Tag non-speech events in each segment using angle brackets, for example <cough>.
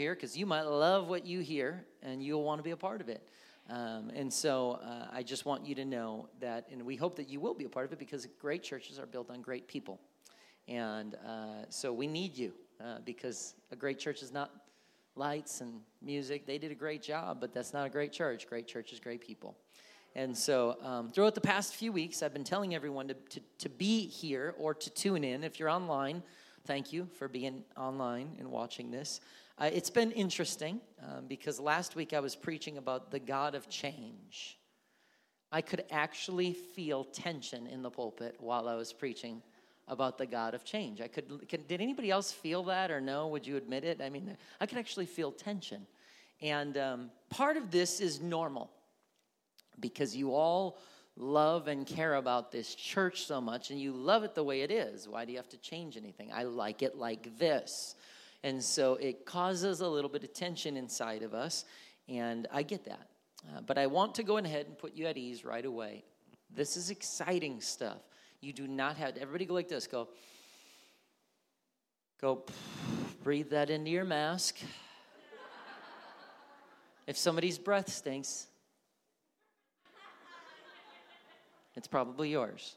here because you might love what you hear and you'll want to be a part of it. Um, and so uh, I just want you to know that, and we hope that you will be a part of it because great churches are built on great people. And uh, so we need you uh, because a great church is not lights and music. They did a great job, but that's not a great church. Great church is great people. And so, um, throughout the past few weeks, I've been telling everyone to, to, to be here or to tune in. If you're online, thank you for being online and watching this. Uh, it's been interesting um, because last week I was preaching about the God of change. I could actually feel tension in the pulpit while I was preaching about the God of change. I could, could, did anybody else feel that or no? Would you admit it? I mean, I could actually feel tension. And um, part of this is normal because you all love and care about this church so much and you love it the way it is. Why do you have to change anything? I like it like this. And so it causes a little bit of tension inside of us, and I get that. Uh, but I want to go ahead and put you at ease right away. This is exciting stuff. You do not have to, everybody go like this go, go, breathe that into your mask. If somebody's breath stinks, it's probably yours.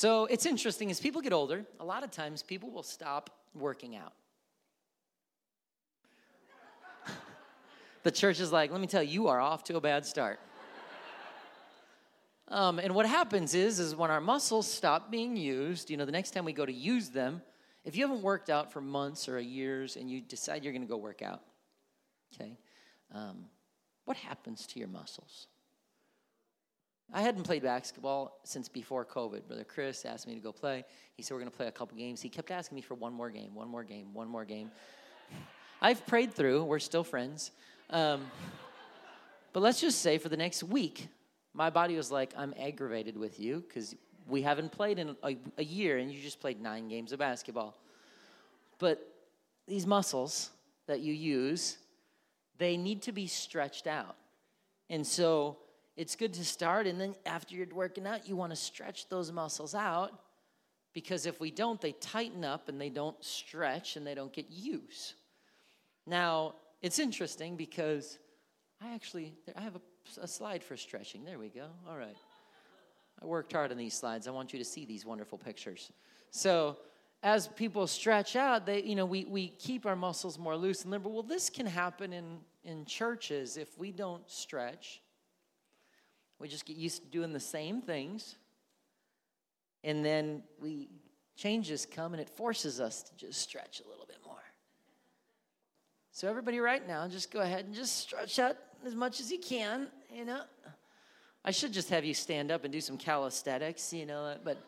So it's interesting as people get older, a lot of times people will stop working out. <laughs> the church is like, let me tell you, you are off to a bad start. <laughs> Um, and what happens is, is when our muscles stop being used, you know, the next time we go to use them, if you haven't worked out for months or years and you decide you're going to go work out, okay, um, what happens to your muscles? I hadn't played basketball since before COVID. Brother Chris asked me to go play. He said, We're going to play a couple games. He kept asking me for one more game, one more game, one more game. <laughs> I've prayed through. We're still friends. Um, but let's just say for the next week, my body was like, I'm aggravated with you because we haven't played in a, a, year and you just played nine games of basketball. But these muscles that you use, they need to be stretched out. And so it's good to start, and then after you're working out, you want to stretch those muscles out because if we don't, they tighten up and they don't stretch and they don't get use. Now, it's interesting because I actually I have a a slide for stretching. There we go. All right. I worked hard on these slides. I want you to see these wonderful pictures. So, as people stretch out, they, you know, we, we keep our muscles more loose and limber. Well, this can happen in, in churches if we don't stretch. We just get used to doing the same things. And then we changes come and it forces us to just stretch a little bit more. So everybody right now, just go ahead and just stretch out as much as you can, you know. I should just have you stand up and do some calisthenics, you know, but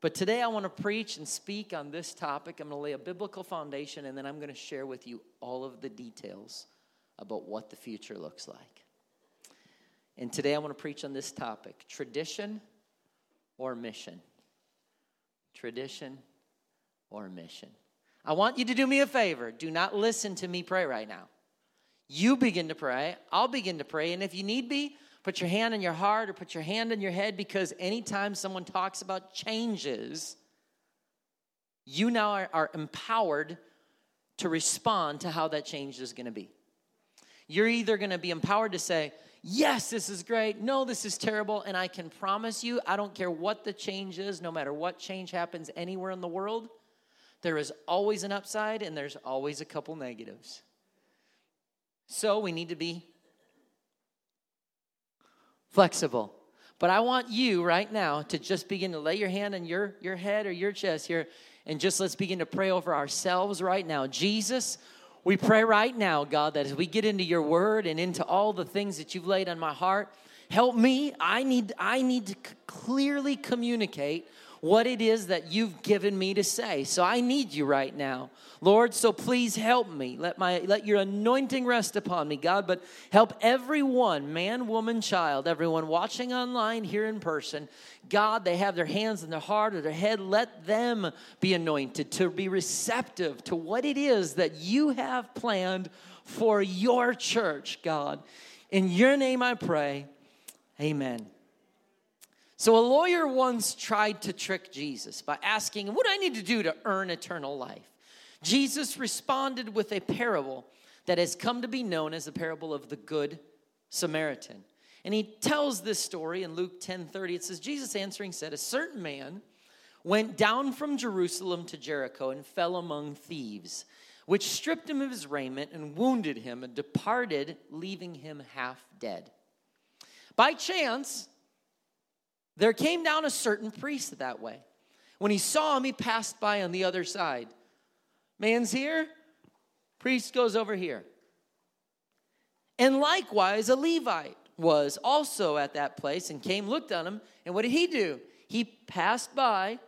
but today I want to preach and speak on this topic. I'm going to lay a biblical foundation and then I'm going to share with you all of the details about what the future looks like. And today I want to preach on this topic tradition or mission. Tradition or mission. I want you to do me a favor. Do not listen to me pray right now. You begin to pray. I'll begin to pray. And if you need be, put your hand on your heart or put your hand on your head because anytime someone talks about changes, you now are, are empowered to respond to how that change is going to be. You're either going to be empowered to say, Yes, this is great. No, this is terrible. And I can promise you, I don't care what the change is, no matter what change happens anywhere in the world, there is always an upside and there's always a couple negatives. So we need to be flexible. But I want you right now to just begin to lay your hand on your, your head or your chest here and just let's begin to pray over ourselves right now. Jesus, we pray right now, God, that as we get into your word and into all the things that you've laid on my heart, help me. I need, I need to clearly communicate what it is that you've given me to say. So I need you right now. Lord, so please help me. Let my let your anointing rest upon me, God, but help everyone, man, woman, child, everyone watching online here in person. God, they have their hands in their heart or their head. Let them be anointed to be receptive to what it is that you have planned for your church, God. In your name I pray. Amen. So, a lawyer once tried to trick Jesus by asking What do I need to do to earn eternal life? Jesus responded with a parable that has come to be known as the parable of the Good Samaritan. And he tells this story in Luke 10 30. It says, Jesus answering said, A certain man went down from Jerusalem to Jericho and fell among thieves, which stripped him of his raiment and wounded him and departed, leaving him half dead. By chance, there came down a certain priest that way. When he saw him, he passed by on the other side. Man's here, priest goes over here. And likewise, a Levite was also at that place and came, looked on him, and what did he do? He passed by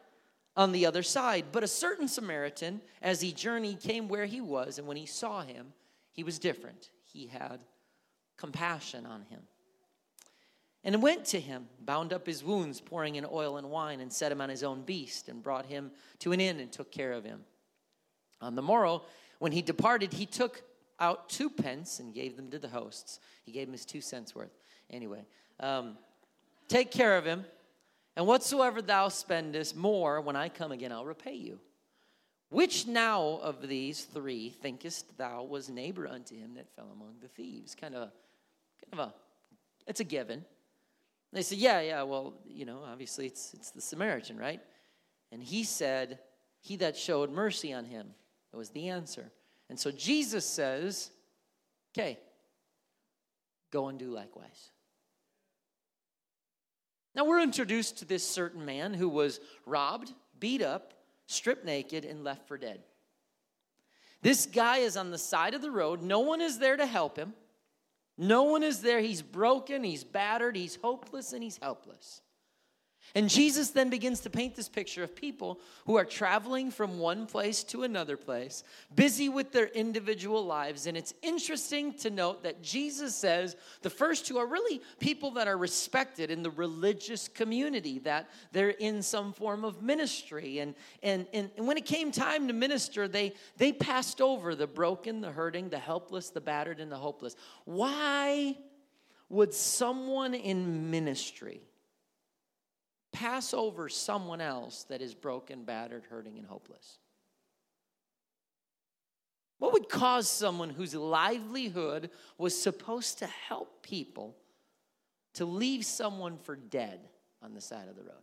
on the other side. But a certain Samaritan, as he journeyed, came where he was, and when he saw him, he was different. He had compassion on him and went to him, bound up his wounds, pouring in oil and wine, and set him on his own beast, and brought him to an inn and took care of him. On the morrow, when he departed, he took out two pence and gave them to the hosts. He gave him his two cents worth. Anyway, um, take care of him, and whatsoever thou spendest more, when I come again, I'll repay you. Which now of these three thinkest thou was neighbor unto him that fell among the thieves? Kind of, kind of a, it's a given. They said, Yeah, yeah, well, you know, obviously it's, it's the Samaritan, right? And he said, He that showed mercy on him. It was the answer. And so Jesus says, Okay, go and do likewise. Now we're introduced to this certain man who was robbed, beat up, stripped naked, and left for dead. This guy is on the side of the road. No one is there to help him. No one is there. He's broken, he's battered, he's hopeless, and he's helpless. And Jesus then begins to paint this picture of people who are traveling from one place to another place, busy with their individual lives. And it's interesting to note that Jesus says the first two are really people that are respected in the religious community, that they're in some form of ministry. And, and, and, and when it came time to minister, they, they passed over the broken, the hurting, the helpless, the battered, and the hopeless. Why would someone in ministry? Pass over someone else that is broken, battered, hurting, and hopeless? What would cause someone whose livelihood was supposed to help people to leave someone for dead on the side of the road?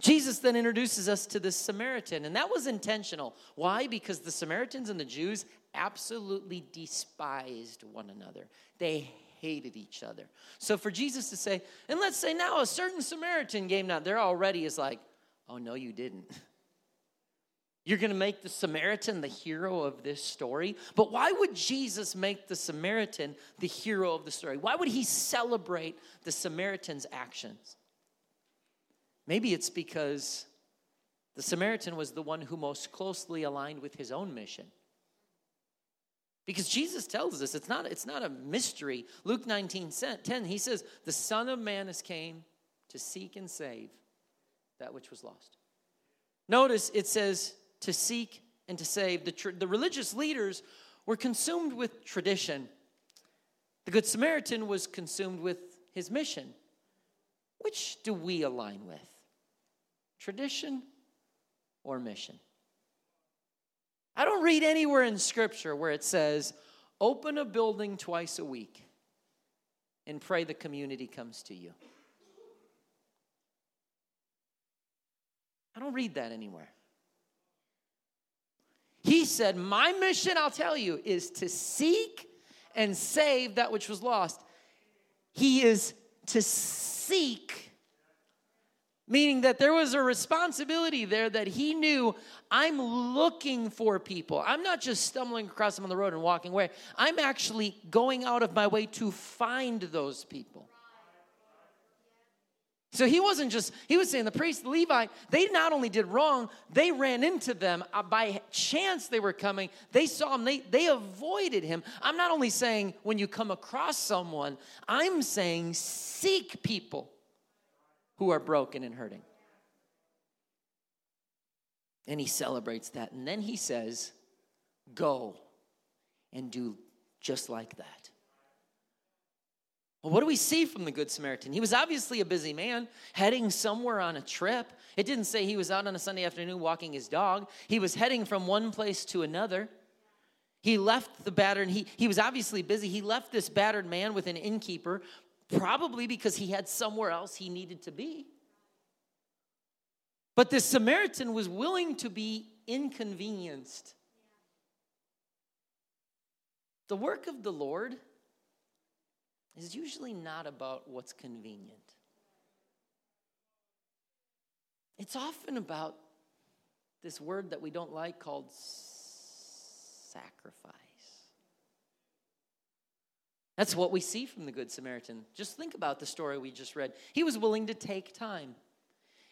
Jesus then introduces us to this Samaritan, and that was intentional. Why? Because the Samaritans and the Jews absolutely despised one another. They hated each other. So for Jesus to say, and let's say now a certain Samaritan came down, there already is like, oh no, you didn't. <laughs> You're going to make the Samaritan the hero of this story. But why would Jesus make the Samaritan the hero of the story? Why would he celebrate the Samaritan's actions? Maybe it's because the Samaritan was the one who most closely aligned with his own mission. Because Jesus tells us it's not, it's not a mystery. Luke 19 10, he says, The Son of Man has came to seek and save that which was lost. Notice it says to seek and to save. The, tr- the religious leaders were consumed with tradition. The Good Samaritan was consumed with his mission. Which do we align with? Tradition or mission? I don't read anywhere in Scripture where it says, open a building twice a week and pray the community comes to you. I don't read that anywhere. He said, My mission, I'll tell you, is to seek and save that which was lost. He is to seek Meaning that there was a responsibility there that he knew I'm looking for people. I'm not just stumbling across them on the road and walking away. I'm actually going out of my way to find those people. So he wasn't just, he was saying the priest, Levi, they not only did wrong, they ran into them. Uh, by chance they were coming. They saw him, they, they avoided him. I'm not only saying when you come across someone, I'm saying seek people who are broken and hurting. And he celebrates that. And then he says, Go and do just like that. Well, what do we see from the Good Samaritan? He was obviously a busy man heading somewhere on a trip. It didn't say he was out on a Sunday afternoon walking his dog, he was heading from one place to another. He left the battered, he, he was obviously busy. He left this battered man with an innkeeper, probably because he had somewhere else he needed to be. But this Samaritan was willing to be inconvenienced. The work of the Lord is usually not about what's convenient. It's often about this word that we don't like called sacrifice. That's what we see from the Good Samaritan. Just think about the story we just read. He was willing to take time.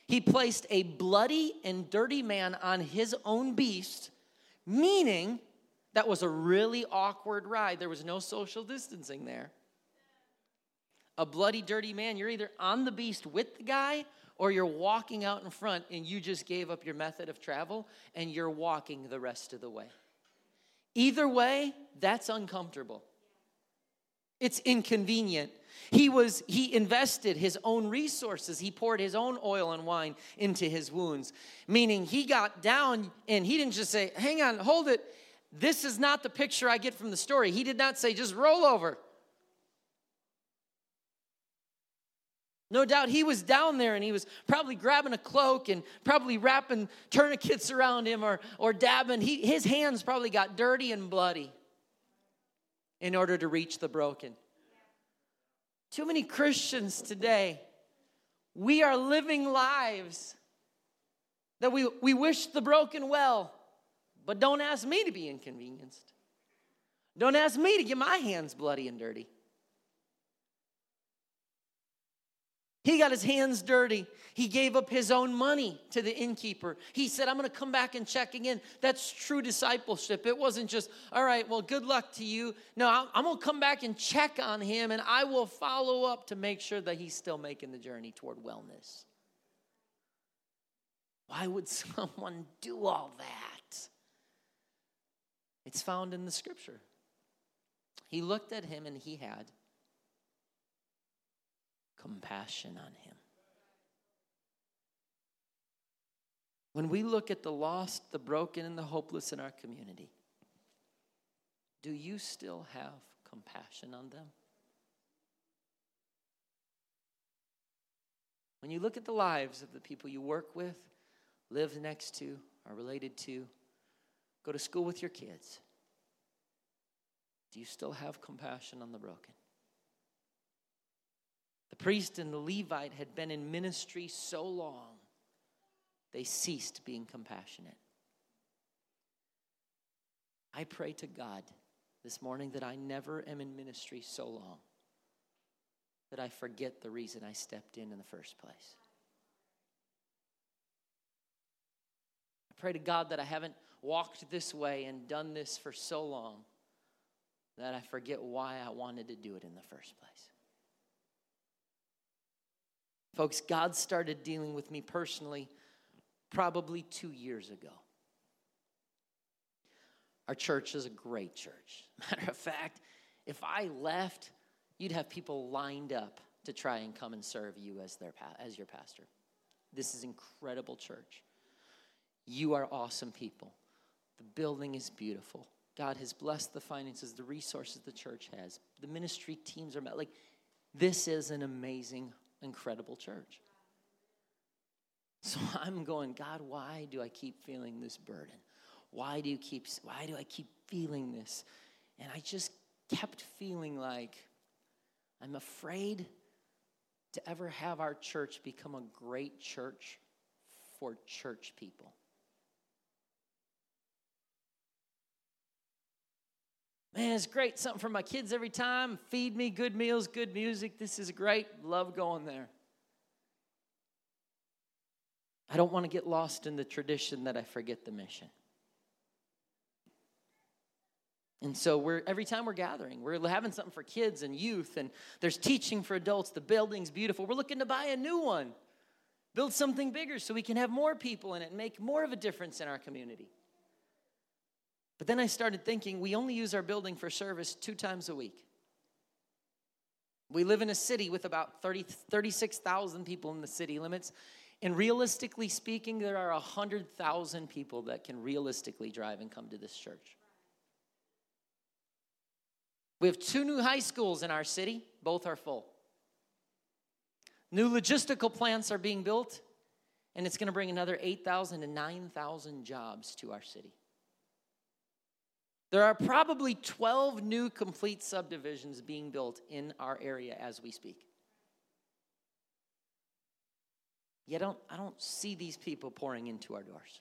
He placed a bloody and dirty man on his own beast, meaning that was a really awkward ride. There was no social distancing there. A bloody, dirty man, you're either on the beast with the guy or you're walking out in front and you just gave up your method of travel and you're walking the rest of the way. Either way, that's uncomfortable. It's inconvenient. He was he invested his own resources. He poured his own oil and wine into his wounds. Meaning he got down and he didn't just say, "Hang on, hold it. This is not the picture I get from the story." He did not say, "Just roll over." No doubt he was down there and he was probably grabbing a cloak and probably wrapping tourniquets around him or, or dabbing. He, his hands probably got dirty and bloody in order to reach the broken. Too many Christians today, we are living lives that we, we wish the broken well, but don't ask me to be inconvenienced. Don't ask me to get my hands bloody and dirty. He got his hands dirty. He gave up his own money to the innkeeper. He said, I'm going to come back and check again. That's true discipleship. It wasn't just, all right, well, good luck to you. No, I'm going to come back and check on him and I will follow up to make sure that he's still making the journey toward wellness. Why would <laughs> someone do all that? It's found in the scripture. He looked at him and he had compassion on him. When we look at the lost, the broken, and the hopeless in our community, do you still have compassion on them? When you look at the lives of the people you work with, live next to, are related to, go to school with your kids, do you still have compassion on the broken? The priest and the Levite had been in ministry so long, they ceased being compassionate. I pray to God this morning that I never am in ministry so long that I forget the reason I stepped in in the first place. I pray to God that I haven't walked this way and done this for so long that I forget why I wanted to do it in the first place. Folks, God started dealing with me personally probably two years ago. Our church is a great church. <laughs> Matter of fact, if I left, you'd have people lined up to try and come and serve you as, their, as your pastor. This is incredible church. You are awesome people. The building is beautiful. God has blessed the finances, the resources the church has. The ministry teams are met. Like, this is an amazing incredible church. So <laughs> I'm going, God, why do I keep feeling this burden? Why do you keep why do I keep feeling this? And I just kept feeling like I'm afraid to ever have our church become a great church for church people. Man, it's great. Something for my kids every time. Feed me good meals, good music. This is great. Love going there. I don't want to get lost in the tradition that I forget the mission. And so we're every time we're gathering, we're having something for kids and youth, and there's teaching for adults. The building's beautiful. We're looking to buy a new one, build something bigger so we can have more people in it and make more of a difference in our community. But then I started thinking we only use our building for service two times a week. We live in a city with about 30, 36,000 people in the city limits. And realistically speaking, there are 100,000 people that can realistically drive and come to this church. We have two new high schools in our city, both are full. New logistical plants are being built, and it's going to bring another 8,000 to 9,000 jobs to our city. There are probably 12 new complete subdivisions being built in our area as we speak. Yet I don't, I don't see these people pouring into our doors.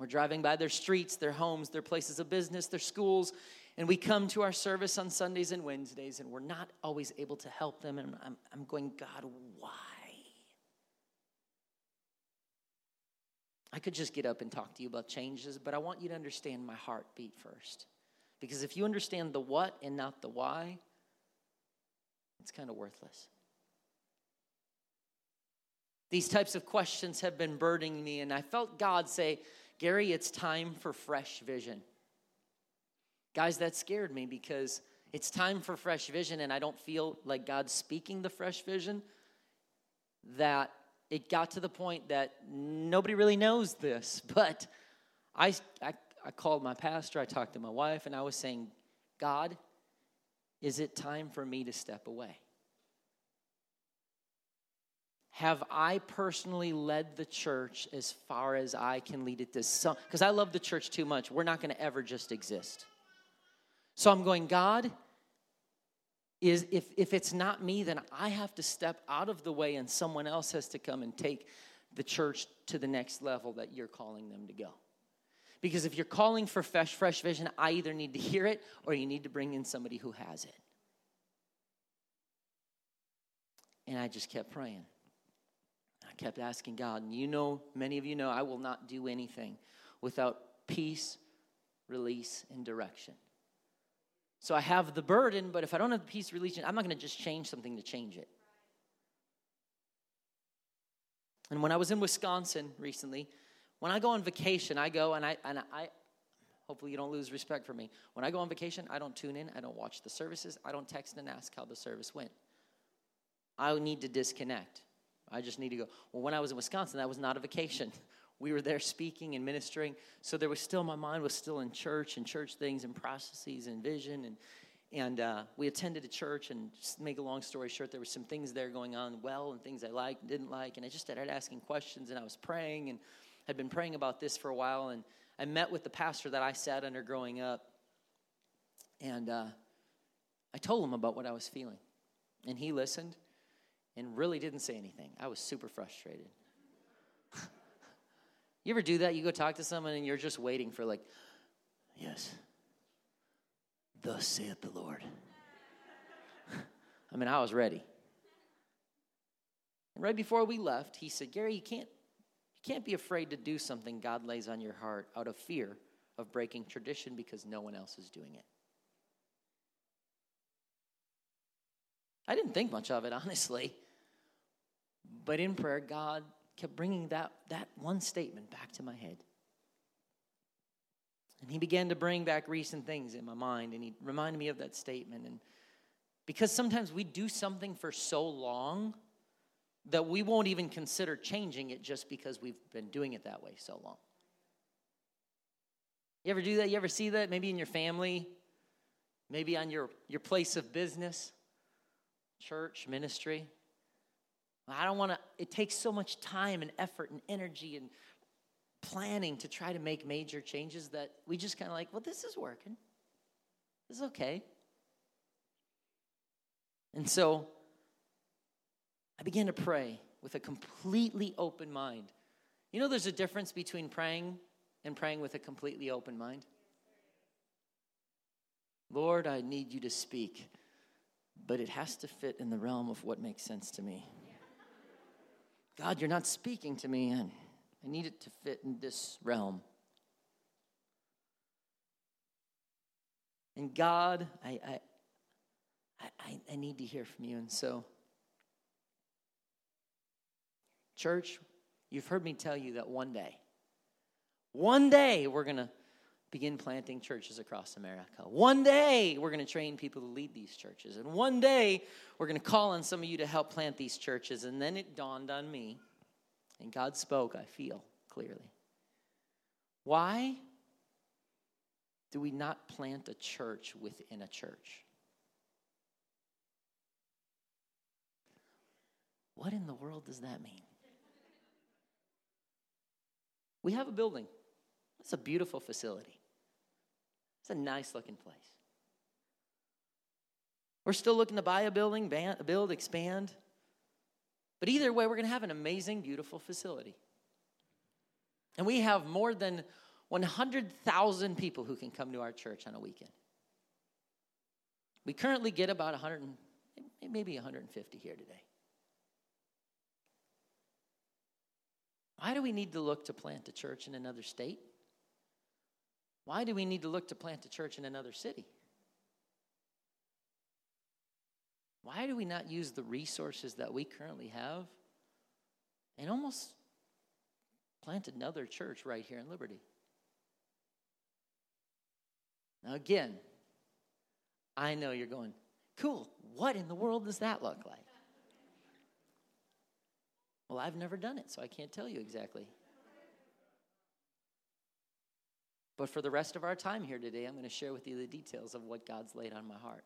We're driving by their streets, their homes, their places of business, their schools, and we come to our service on Sundays and Wednesdays, and we're not always able to help them. And I'm, I'm going, God, why? I could just get up and talk to you about changes, but I want you to understand my heartbeat first. Because if you understand the what and not the why, it's kind of worthless. These types of questions have been burdening me, and I felt God say, Gary, it's time for fresh vision. Guys, that scared me because it's time for fresh vision, and I don't feel like God's speaking the fresh vision. That it got to the point that nobody really knows this, <laughs> but I, I, I called my pastor, I talked to my wife, and I was saying, God, is it time for me to step away? have I personally led the church as far as I can lead it this because I love the church too much. We're not going to ever just exist. So I'm going, God, is if, if it's not me, then I have to step out of the way and someone else has to come and take the church to the next level that you're calling them to go. Because if you're calling for fresh, fresh vision, I either need to hear it or you need to bring in somebody who has it. And I just kept praying. I kept asking God, and you know, many of you know, I will not do anything without peace, release, and direction. So I have the burden, but if I don't have the peace, of religion, I'm not going to just change something to change it. And when I was in Wisconsin recently, when I go on vacation, I go and I and I hopefully you don't lose respect for me. When I go on vacation, I don't tune in, I don't watch the services, I don't text and ask how the service went. I need to disconnect. I just need to go. Well, when I was in Wisconsin, that was not a vacation. <laughs> We were there speaking and ministering. So there was still, my mind was still in church and church things and processes and vision. And, and uh, we attended a church, and make a long story short, there were some things there going on well and things I liked and didn't like. And I just started asking questions, and I was praying and had been praying about this for a while. And I met with the pastor that I sat under growing up. And uh, I told him about what I was feeling. And he listened and really didn't say anything. I was super frustrated. You ever do that? You go talk to someone and you're just waiting for, like, yes, thus saith the Lord. <laughs> I mean, I was ready. Right before we left, he said, Gary, you can't, you can't be afraid to do something God lays on your heart out of fear of breaking tradition because no one else is doing it. I didn't think much of it, honestly. But in prayer, God kept bringing that, that one statement back to my head. And he began to bring back recent things in my mind, and he reminded me of that statement. And because sometimes we do something for so long that we won't even consider changing it just because we've been doing it that way so long. You ever do that? You ever see that? Maybe in your family, maybe on your, your place of business, church, ministry. I don't want to, it takes so much time and effort and energy and planning to try to make major changes that we just kind of like, well, this is working. This is okay. And so I began to pray with a completely open mind. You know, there's a difference between praying and praying with a completely open mind. Lord, I need you to speak, but it has to fit in the realm of what makes sense to me. God, you're not speaking to me, and I need it to fit in this realm. And God, I, I, I, I need to hear from you. And so, church, you've heard me tell you that one day, one day we're going to begin planting churches across America. One day, we're going to train people to lead these churches. And one day, we're going to call on some of you to help plant these churches. And then it dawned on me, and God spoke, I feel clearly. Why do we not plant a church within a church? What in the world does that mean? We have a building. It's a beautiful facility. A nice looking place. We're still looking to buy a building, build, expand. But either way, we're going to have an amazing, beautiful facility. And we have more than 100,000 people who can come to our church on a weekend. We currently get about 100, maybe 150 here today. Why do we need to look to plant a church in another state? Why do we need to look to plant a church in another city? Why do we not use the resources that we currently have and almost plant another church right here in Liberty? Now, again, I know you're going, cool, what in the world does that look like? Well, I've never done it, so I can't tell you exactly. But for the rest of our time here today, I'm going to share with you the details of what God's laid on my heart.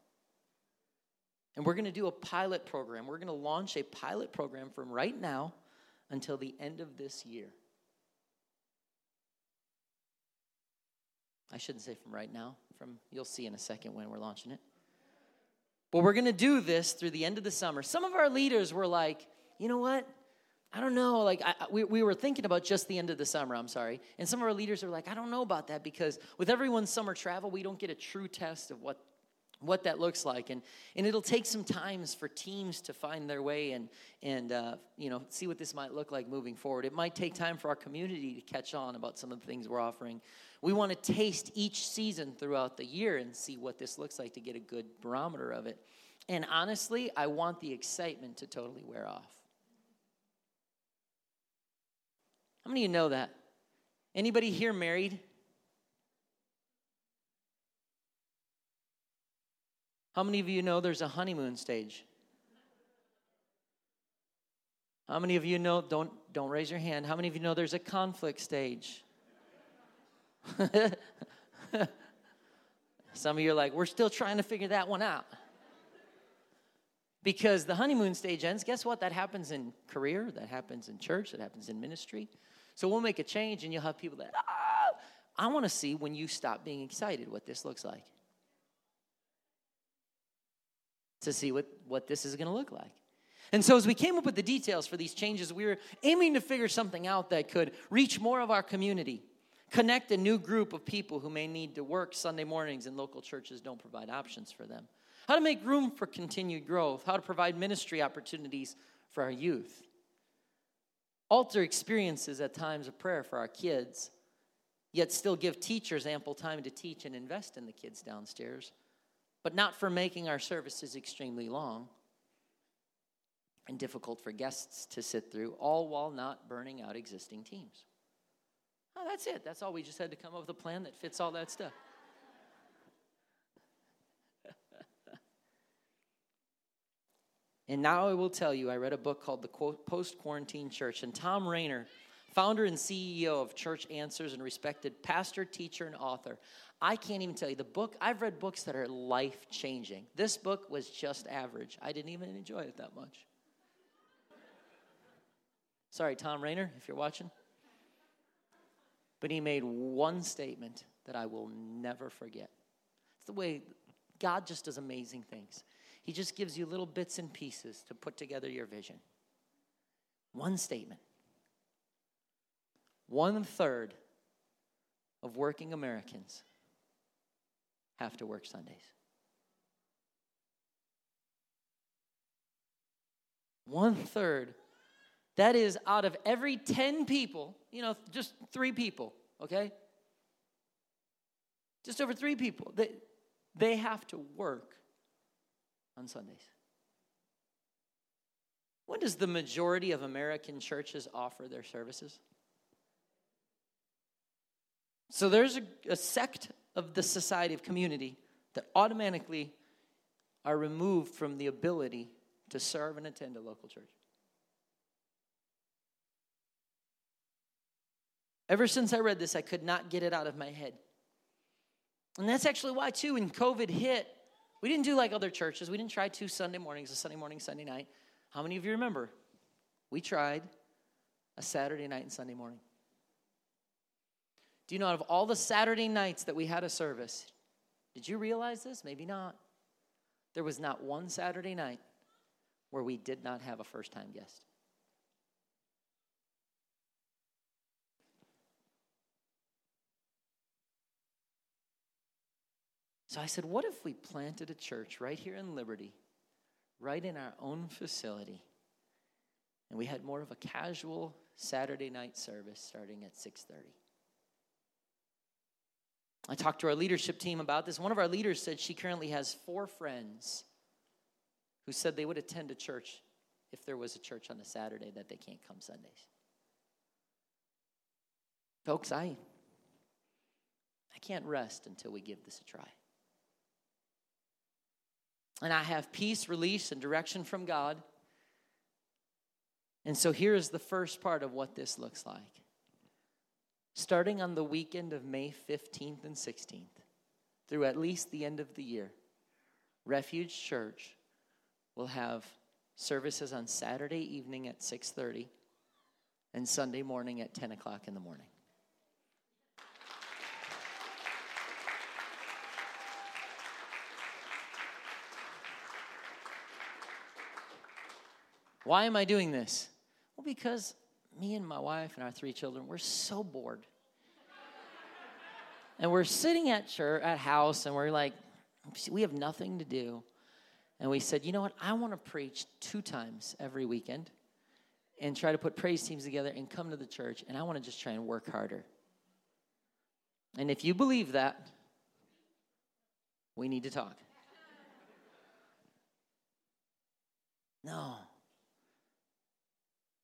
And we're going to do a pilot program. We're going to launch a pilot program from right now until the end of this year. I shouldn't say from right now, from you'll see in a second when we're launching it. But we're going to do this through the end of the summer. Some of our leaders were like, you know what? I don't know. Like, I, we, we were thinking about just the end of the summer, I'm sorry. And some of our leaders are like, I don't know about that because with everyone's summer travel, we don't get a true test of what what that looks like and and it'll take some times for teams to find their way and and uh, you know see what this might look like moving forward it might take time for our community to catch on about some of the things we're offering we want to taste each season throughout the year and see what this looks like to get a good barometer of it and honestly i want the excitement to totally wear off how many of you know that anybody here married How many of you know there's a honeymoon stage? How many of you know don't don't raise your hand. How many of you know there's a conflict stage? <laughs> Some of you are like, we're still trying to figure that one out. Because the honeymoon stage ends, guess what? That happens in career, that happens in church, that happens in ministry. So we'll make a change and you'll have people that, oh, I want to see when you stop being excited what this looks like. To see what, what this is going to look like. And so, as we came up with the details for these changes, we were aiming to figure something out that could reach more of our community, connect a new group of people who may need to work Sunday mornings and local churches don't provide options for them, how to make room for continued growth, how to provide ministry opportunities for our youth, altar experiences at times of prayer for our kids, yet still give teachers ample time to teach and invest in the kids downstairs but not for making our services extremely long and difficult for guests to sit through, all while not burning out existing teams. Oh, that's it. That's all. We just had to come up with a plan that fits all that stuff. And now I will tell you, I read a book called The Post Quarantine Church, and Thom Rainer, founder and CEO of Church Answers and respected pastor, teacher, and author, I can't even tell you the book. I've read books that are life changing. This book was just average. I didn't even enjoy it that much. Sorry, Thom Rainer, if you're watching. But he made one statement that I will never forget. It's the way God just does amazing things. He just gives you little bits and pieces to put together your vision. One statement. One third of working Americans have to work Sundays. One third. That is out of every 10 people, you know, just three people, okay? Just over three people. They, they have to work on Sundays. When does the majority of American churches offer their services? So there's a, a sect of the society of community that automatically are removed from the ability to serve and attend a local church. Ever since I read this, I could not get it out of my head. And that's actually why, too, when COVID hit, we didn't do like other churches. We didn't try two Sunday mornings, a Sunday morning, Sunday night. How many of you remember? We tried a Saturday night and Sunday morning. Do you know out of all the Saturday nights that we had a service, did you realize this? Maybe not. There was not one Saturday night where we did not have a first time guest. So I said, what if we planted a church right here in Liberty, right in our own facility, and we had more of a casual Saturday night service starting at 6:30? I talked to our leadership team about this. One of our leaders said she currently has four friends who said they would attend a church if there was a church on a Saturday that they can't come Sundays. Folks, I I can't rest until we give this a try. And I have peace, release, and direction from God. And so here is the first part of what this looks like starting on the weekend of May 15th and 16th, through at least the end of the year, Refuge Church will have services on Saturday evening at 6:30 and Sunday morning at 10 o'clock in the morning. Why am I doing this? Well, because me and my wife and our three children, we're so bored. and we're sitting at church, at house, and we're like, we have nothing to do. And we said, you know what? I want to preach two times every weekend and try to put praise teams together and come to the church. And I want to just try and work harder. And if you believe that, we need to talk. No,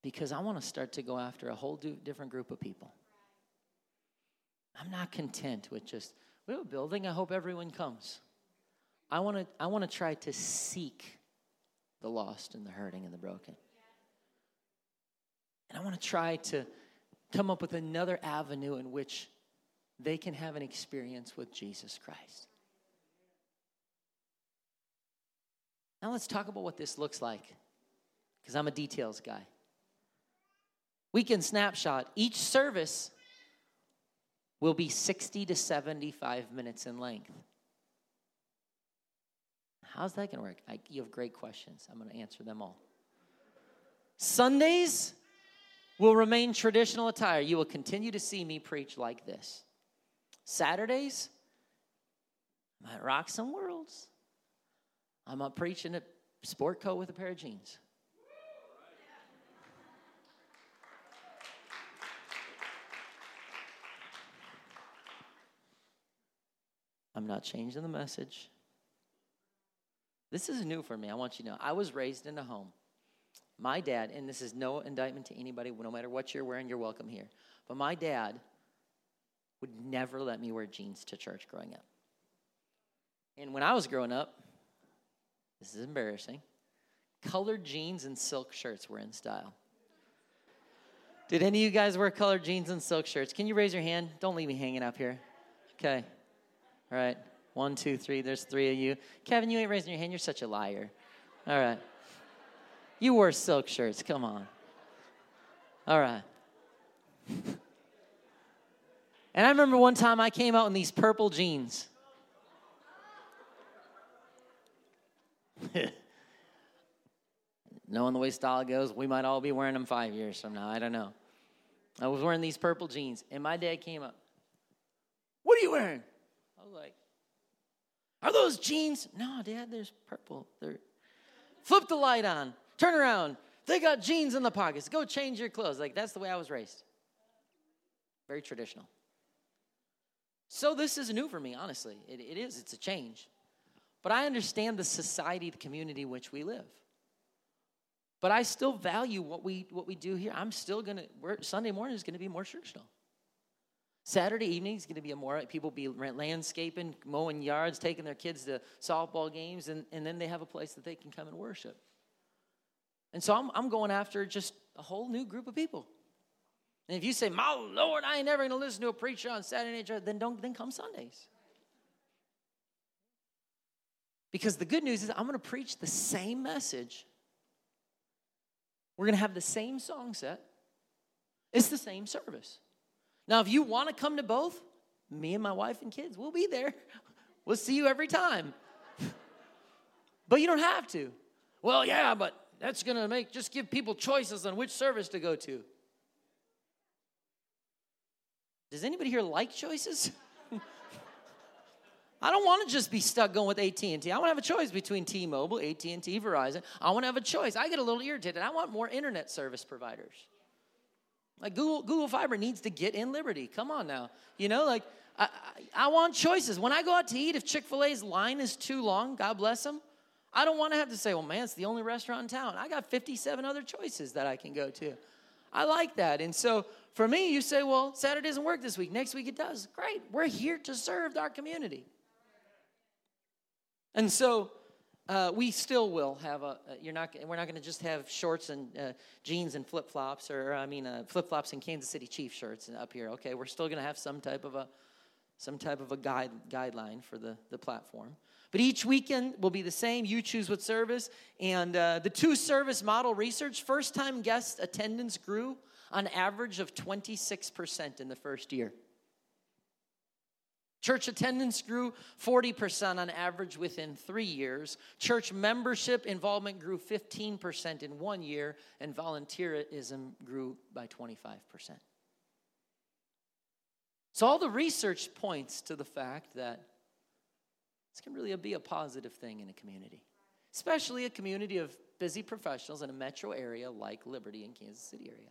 because I want to start to go after a whole different group of people. I'm not content with just, we have a building, I hope everyone comes. I want to I want to try to seek the lost and the hurting and the broken. And I want to try to come up with another avenue in which they can have an experience with Jesus Christ. Now let's talk about what this looks like because I'm a details guy. Weekend snapshot each service will be 60 to 75 minutes in length. How's that going to work? I, you have great questions. I'm going to answer them all. Sundays will remain traditional attire. You will continue to see me preach like this. Saturdays, I might rock some worlds. I'm up preaching a sport coat with a pair of jeans. I'm not changing the message. This is new for me. I want you to know. I was raised in a home. My dad, and this is no indictment to anybody, no matter what you're wearing, you're welcome here. But my dad would never let me wear jeans to church growing up. And when I was growing up, this is embarrassing, colored jeans and silk shirts were in style. Did any of you guys wear colored jeans and silk shirts? Can you raise your hand? Don't leave me hanging up here. Okay. All right. One, two, three. There's three of you. Kevin, you ain't raising your hand. You're such a liar. All right. You wore silk shirts. Come on. All right. And I remember one time I came out in these purple jeans. <laughs> Knowing the way style goes, we might all be wearing them five years from now. I don't know. I was wearing these purple jeans, and my dad came up. What are you wearing? Like, Are those jeans? No, Dad, there's purple. They're... Flip the light on. Turn around. They got jeans in the pockets. Go change your clothes. Like, that's the way I was raised. Very traditional. So, this is new for me, honestly. It, it is, it's a change. But I understand the society, the community in which we live. But I still value what we what we do here. I'm still gonna. Sunday morning is gonna be more traditional. Saturday evening is going to be a more people be landscaping, mowing yards, taking their kids to softball games, and, and then they have a place that they can come and worship. And so I'm, I'm going after just a whole new group of people. And if you say, My Lord, I ain't never gonna listen to a preacher on Saturday night, then don't then come Sundays. Because the good news is I'm gonna preach the same message. We're gonna have the same song set. It's the same service. Now, if you want to come to both, me and my wife and kids, we'll be there. <laughs> We'll see you every time. <laughs> but you don't have to. Well, yeah, but that's going to make just give people choices on which service to go to. Does anybody here like choices? <laughs> I don't want to just be stuck going with AT&T. I want to have a choice between T-Mobile, AT&T, Verizon. I want to have a choice. I get a little irritated. I want more internet service providers. Like Google, Google Fiber needs to get in Liberty. Come on now. You know, like I, I, I want choices. When I go out to eat, if Chick fil A's line is too long, God bless them, I don't want to have to say, well, man, it's the only restaurant in town. I got 57 other choices that I can go to. I like that. And so for me, you say, well, Saturday doesn't work this week. Next week it does. Great. We're here to serve our community. And so uh, we still will have a. You're not. We're not going to just have shorts and uh, jeans and flip flops, or I mean, uh, flip flops and Kansas City Chief shirts up here. Okay, we're still going to have some type of a, some type of a guide guideline for the the platform. But each weekend will be the same. You choose what service. And uh, the two service model research first time guest attendance grew on average of 26% in the first year. Church attendance grew 40% on average within three years. Church membership involvement grew 15% in one year, and volunteerism grew by 25%. So, all the research points to the fact that this can really be a positive thing in a community, especially a community of busy professionals in a metro area like Liberty and Kansas City area.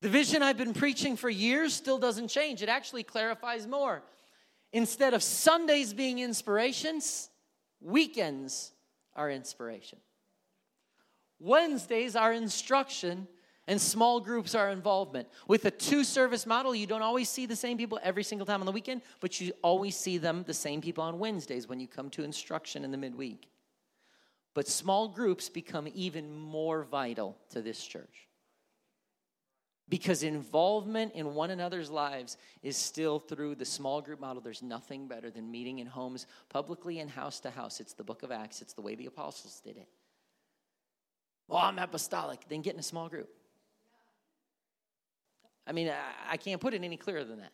The vision I've been preaching for years still doesn't change. It actually clarifies more. Instead of Sundays being inspirations, weekends are inspiration. Wednesdays are instruction, and small groups are involvement. With a two service model, you don't always see the same people every single time on the weekend, but you always see them, the same people on Wednesdays when you come to instruction in the midweek. But small groups become even more vital to this church because involvement in one another's lives is still through the small group model. There's nothing better than meeting in homes publicly and house to house. It's the book of Acts, it's the way the apostles did it. Well, I'm apostolic. Then get in a small group. I mean, I, can't put it any clearer than that.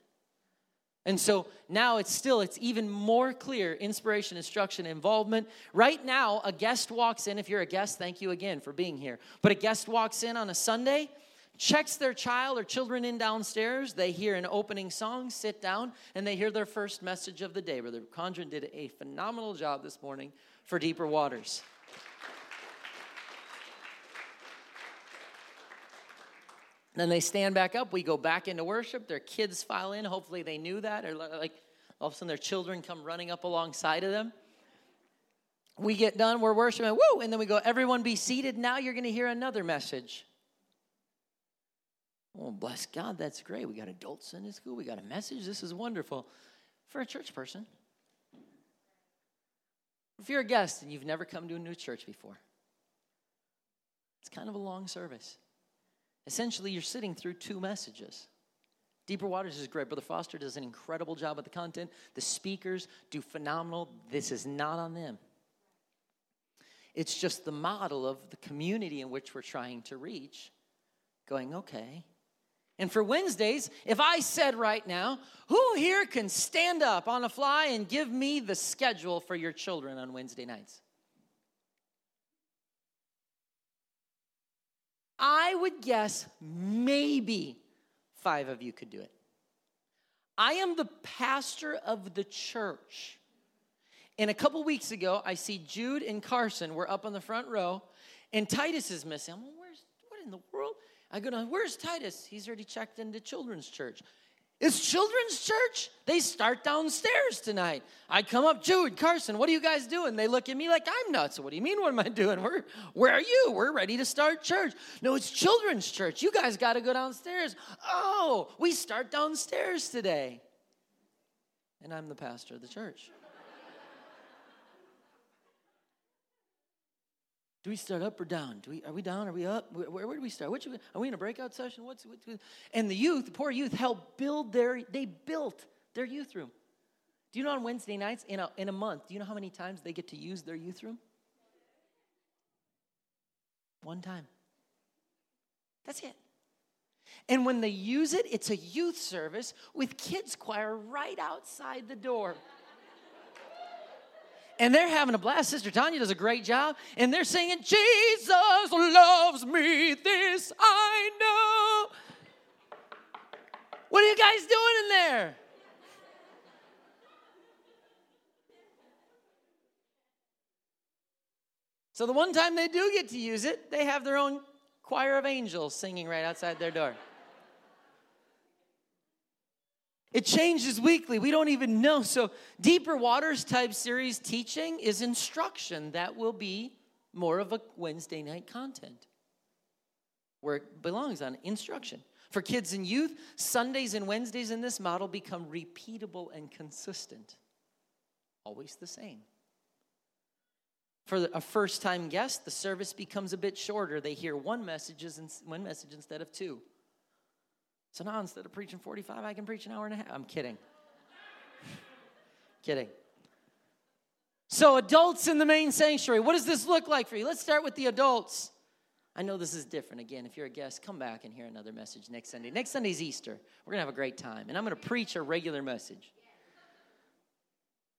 And so now it's still, it's even more clear inspiration, instruction, involvement. Right now, a guest walks in. If you're a guest, thank you again for being here. But a guest walks in on a Sunday, checks their child or children in downstairs. They hear an opening song, sit down, and they hear their first message of the day. Brother Condren did a phenomenal job this morning for Deeper Waters. Then they stand back up. We go back into worship. Their kids file in. Hopefully, they knew that. Or, like, all of a sudden, their children come running up alongside of them. We get done. We're worshiping. Woo! And then we go, everyone be seated. Now you're going to hear another message. Oh, bless God. That's great. We got adults in this school. We got a message. This is wonderful for a church person. If you're a guest and you've never come to a new church before, it's kind of a long service. Essentially, you're sitting through two messages. Deeper Waters is great. Brother Foster does an incredible job with the content. The speakers do phenomenal. This is not on them. It's just the model of the community in which we're trying to reach. Going, okay. And for Wednesdays, if I said right now, who here can stand up on a fly and give me the schedule for your children on Wednesday nights? I would guess maybe five of you could do it. I am the pastor of the church. And a couple weeks ago, I see Jude and Carson were up on the front row, and Titus is missing. I'm like, where's what in the world? I go, where's Titus? He's already checked into children's church. It's children's church. They start downstairs tonight. I come up, Jude, Carson, what are you guys doing? They look at me like I'm nuts. What do you mean, what am I doing? We're, where are you? We're ready to start church. No, it's children's church. You guys got to go downstairs. Oh, we start downstairs today. And I'm the pastor of the church. Do we start up or down? Do we, are we down? Are we up? Where, where, do we start? Which, are we in a breakout session? What's, what's, and the youth, the poor youth, helped build their, they built their youth room. Do you know on Wednesday nights, in a, in a month, do you know how many times they get to use their youth room? One time. That's it. And when they use it, it's a youth service with kids choir right outside the door and they're having a blast. Sister Tanya does a great job, and they're singing, Jesus loves me, this I know. What are you guys doing in there? So, the one time they do get to use it, they have their own choir of angels singing right outside their door. It changes weekly. We don't even know. So, Deeper Waters type series teaching is instruction. That will be more of a Wednesday night content where it belongs on instruction. For kids and youth, Sundays and Wednesdays in this model become repeatable and consistent, always the same. For a first time guest, the service becomes a bit shorter. They hear one message, one message instead of two. So now instead of preaching 45, I can preach an hour and a half. I'm kidding. <laughs> kidding. So, adults in the main sanctuary, what does this look like for you? Let's start with the adults. I know this is different. Again, if you're a guest, come back and hear another message next Sunday. Next Sunday's Easter. We're going to have a great time. And I'm going to preach a regular message.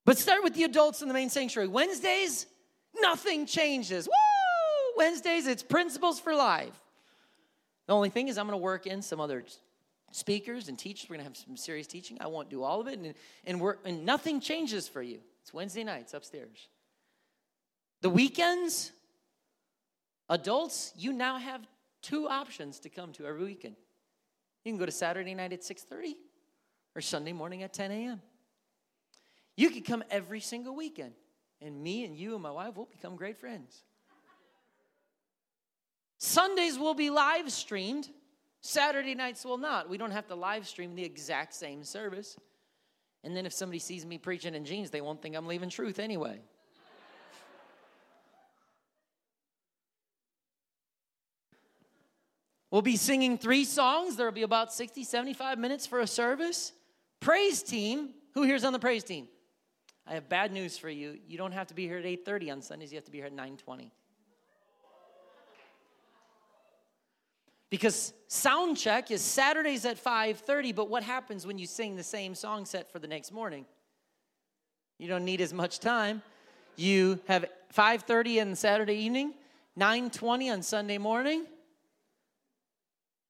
But start with the adults in the main sanctuary. Wednesdays, nothing changes. Woo! Wednesdays, it's principles for life. The only thing is, I'm going to work in some other speakers and teachers. We're going to have some serious teaching. I won't do all of it. And, and, we're, and nothing changes for you. It's Wednesday nights upstairs. The weekends, adults, you now have two options to come to every weekend. You can go to Saturday night at 6.30 or Sunday morning at 10 a.m. You can come every single weekend. And me and you and my wife will become great friends. Sundays will be live streamed Saturday nights will not. We don't have to live stream the exact same service. And then if somebody sees me preaching in jeans, they won't think I'm leaving truth anyway. We'll be singing three songs. There'll be about 60, 75 minutes for a service. Praise team. Who here's on the praise team? I have bad news for you. You don't have to be here at 8:30 on Sundays. You have to be here at 9:20. Because sound check is Saturdays at 5:30, but what happens when you sing the same song set for the next morning? You don't need as much time. You have 5:30 on Saturday evening, 9:20 on Sunday morning.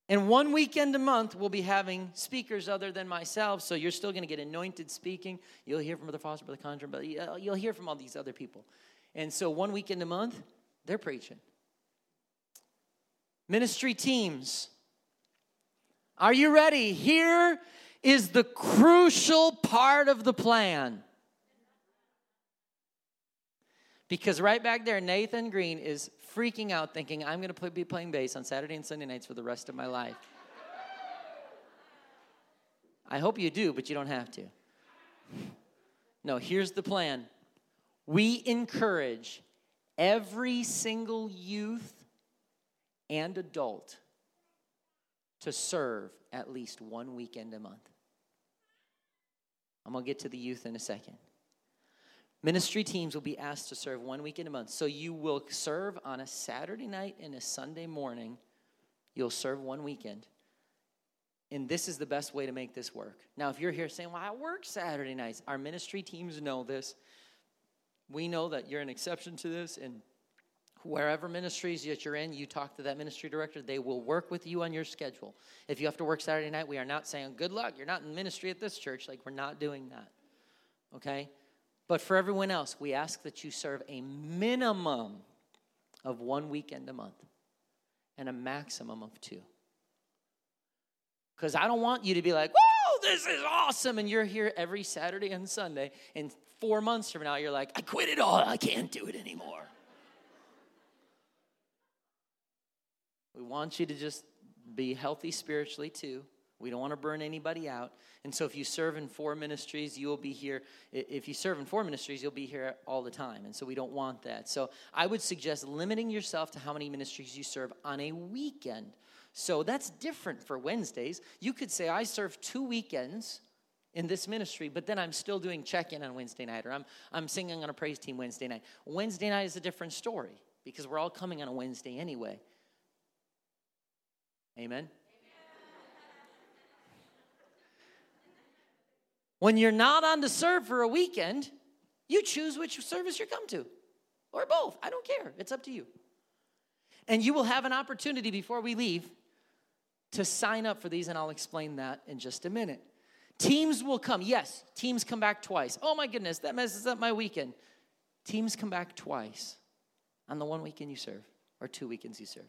And one weekend a month, we'll be having speakers other than myself. So you're still going to get anointed speaking. You'll hear from Brother Foster, Brother Condra, but you'll hear from all these other people. And so one weekend a month, they're preaching. Ministry teams, are you ready? Here is the crucial part of the plan. Because right back there, Nathan Green is freaking out, thinking, I'm going to be playing bass on Saturday and Sunday nights for the rest of my life. I hope you do, but you don't have to. No, here's the plan we encourage every single youth and adult to serve at least one weekend a month. I'm going to get to the youth in a second. Ministry teams will be asked to serve one weekend a month. So you will serve on a Saturday night and a Sunday morning. You'll serve one weekend. And this is the best way to make this work. Now, if you're here saying, Well, I work Saturday nights, our ministry teams know this. We know that you're an exception to this, and wherever ministries that you're in, you talk to that ministry director. They will work with you on your schedule. If you have to work Saturday night, we are not saying, good luck, you're not in ministry at this church. Like, we're not doing that. Okay? But for everyone else, we ask that you serve a minimum of one weekend a month and a maximum of two. Because I don't want you to be like, whoa, this is awesome. And you're here every Saturday and Sunday. And four months from now, you're like, I quit it all. I can't do it anymore. We want you to just be healthy spiritually too. We don't want to burn anybody out. And so if you serve in four ministries, you will be here. If you serve in four ministries, you'll be here all the time. And so we don't want that. So I would suggest limiting yourself to how many ministries you serve on a weekend. So that's different for Wednesdays. You could say, I serve two weekends in this ministry, but then I'm still doing check in on Wednesday night, or I'm, I'm singing on a praise team Wednesday night. Wednesday night is a different story because we're all coming on a Wednesday anyway. Amen? <laughs> When you're not on to serve for a weekend, you choose which service you come to, or both. I don't care. It's up to you. And you will have an opportunity before we leave to sign up for these, and I'll explain that in just a minute. Teams will come. Yes, teams come back twice. Oh my goodness, that messes up my weekend. Teams come back twice on the one weekend you serve, or two weekends you serve.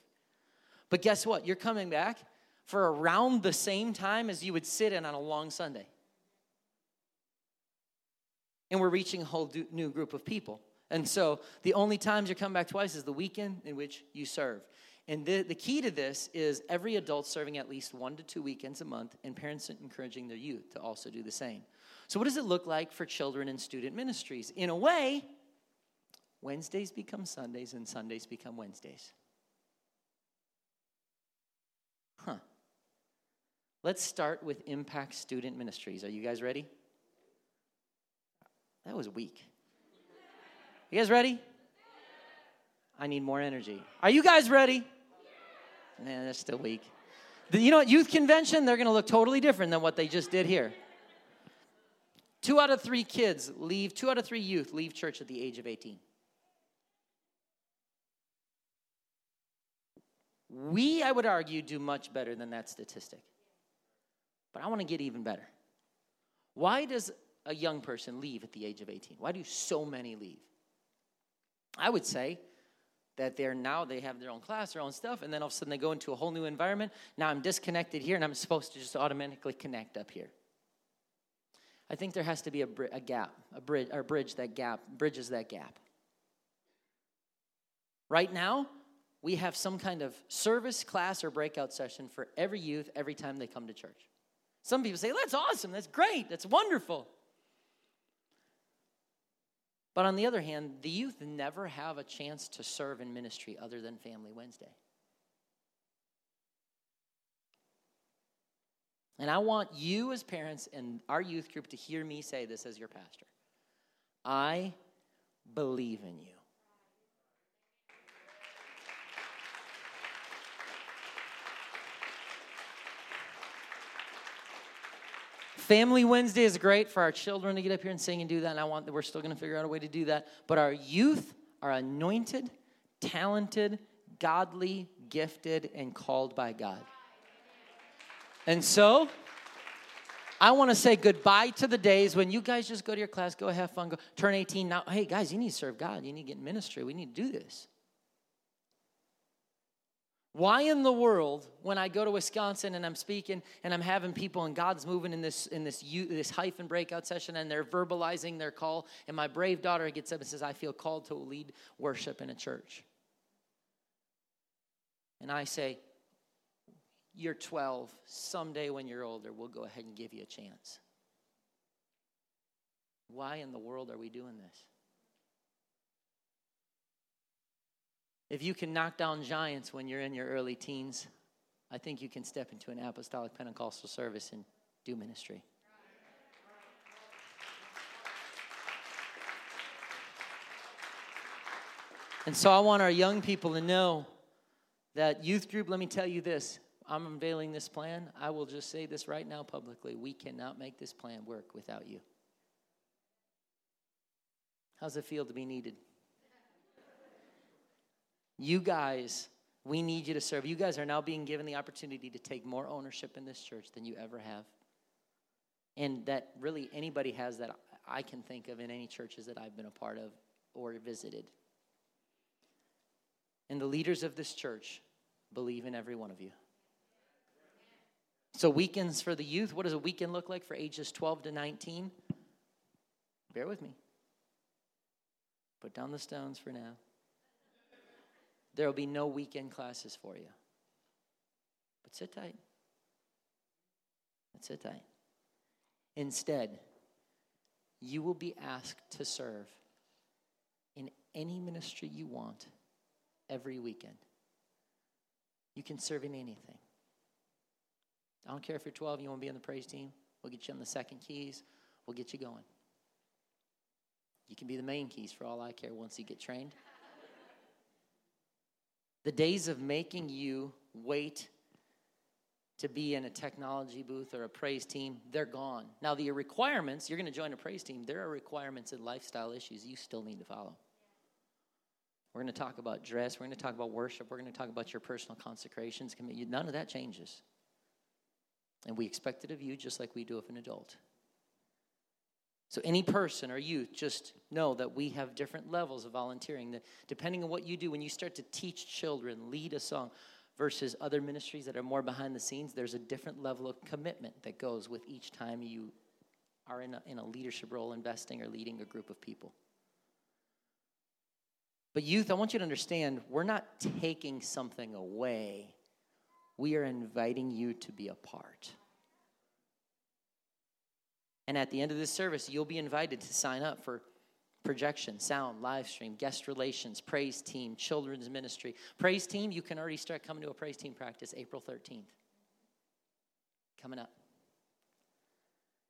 But guess what? You're coming back for around the same time as you would sit in on a long Sunday. And we're reaching a whole new group of people. And so the only times you come back twice is the weekend in which you serve. And the, the key to this is every adult serving at least one to two weekends a month, and parents encouraging their youth to also do the same. So, what does it look like for children in student ministries? In a way, Wednesdays become Sundays, and Sundays become Wednesdays. Let's start with Impact Student Ministries. Are you guys ready? That was weak. You guys ready? I need more energy. Are you guys ready? Man, that's still weak. You know what? Youth convention, they're going to look totally different than what they just did here. Two out of three kids leave, two out of three youth leave church at the age of 18. We, I would argue, do much better than that statistic. But I want to get even better. Why does a young person leave at the age of 18? Why do so many leave? I would say that they're now they have their own class, their own stuff, and then all of a sudden they go into a whole new environment. Now I'm disconnected here, and I'm supposed to just automatically connect up here. I think there has to be a, a gap, a bridge, or bridge that gap, bridges that gap. Right now, we have some kind of service, class, or breakout session for every youth every time they come to church. Some people say, that's awesome, that's great, that's wonderful. But on the other hand, the youth never have a chance to serve in ministry other than Family Wednesday. And I want you, as parents and our youth group, to hear me say this as your pastor I believe in you. Family Wednesday is great for our children to get up here and sing and do that, and I want we're still going to figure out a way to do that. But our youth are anointed, talented, godly, gifted, and called by God. And so, I want to say goodbye to the days when you guys just go to your class, go have fun, go turn 18. Now, hey guys, you need to serve God. You need to get in ministry. We need to do this. Why in the world, when I go to Wisconsin and I'm speaking and I'm having people and God's moving in this in this this hyphen breakout session and they're verbalizing their call, and my brave daughter gets up and says, "I feel called to lead worship in a church," and I say, "You're 12. Someday when you're older, we'll go ahead and give you a chance." Why in the world are we doing this? If you can knock down giants when you're in your early teens, I think you can step into an apostolic Pentecostal service and do ministry. And so I want our young people to know that youth group, let me tell you this. I'm unveiling this plan. I will just say this right now publicly. We cannot make this plan work without you. How's it feel to be needed? You guys, we need you to serve. You guys are now being given the opportunity to take more ownership in this church than you ever have. And that really anybody has that I can think of in any churches that I've been a part of or visited. And the leaders of this church believe in every one of you. So, weekends for the youth, what does a weekend look like for ages 12 to 19? Bear with me. Put down the stones for now. There will be no weekend classes for you. But sit tight. But sit tight. Instead, you will be asked to serve in any ministry you want every weekend. You can serve in anything. I don't care if you're 12, you want to be on the praise team. We'll get you on the second keys. We'll get you going. You can be the main keys for all I care once you get trained. The days of making you wait to be in a technology booth or a praise team, they're gone. Now, the requirements, you're going to join a praise team, there are requirements and lifestyle issues you still need to follow. We're going to talk about dress. We're going to talk about worship. We're going to talk about your personal consecrations. None of that changes. And we expect it of you just like we do of an adult. So, any person or youth, just know that we have different levels of volunteering. That depending on what you do, when you start to teach children, lead a song, versus other ministries that are more behind the scenes, there's a different level of commitment that goes with each time you are in a, in a leadership role, investing or leading a group of people. But, youth, I want you to understand we're not taking something away, we are inviting you to be a part. And at the end of this service, you'll be invited to sign up for projection, sound, live stream, guest relations, praise team, children's ministry. Praise team, you can already start coming to a praise team practice April 13th. Coming up.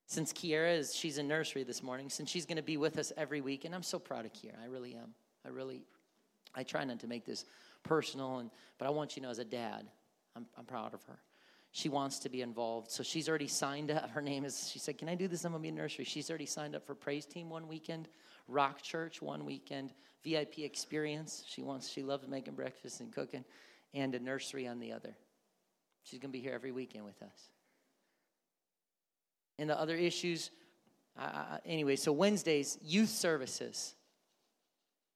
Since Kiera is, she's in nursery this morning, since she's going to be with us every week, and I'm so proud of Kiera. I really am. I really, I try not to make this personal, and but I want you to know as a dad, I'm, I'm proud of her she wants to be involved. So she's already signed up. <laughs> Her name is, she said, Can I do this? I'm going to be in nursery. She's already signed up for praise team one weekend. Rock Church one weekend, VIP experience. She wants, she loves making breakfast and cooking, and a nursery on the other. She's going to be here every weekend with us. And the other issues, uh, anyway, so Wednesdays, youth services,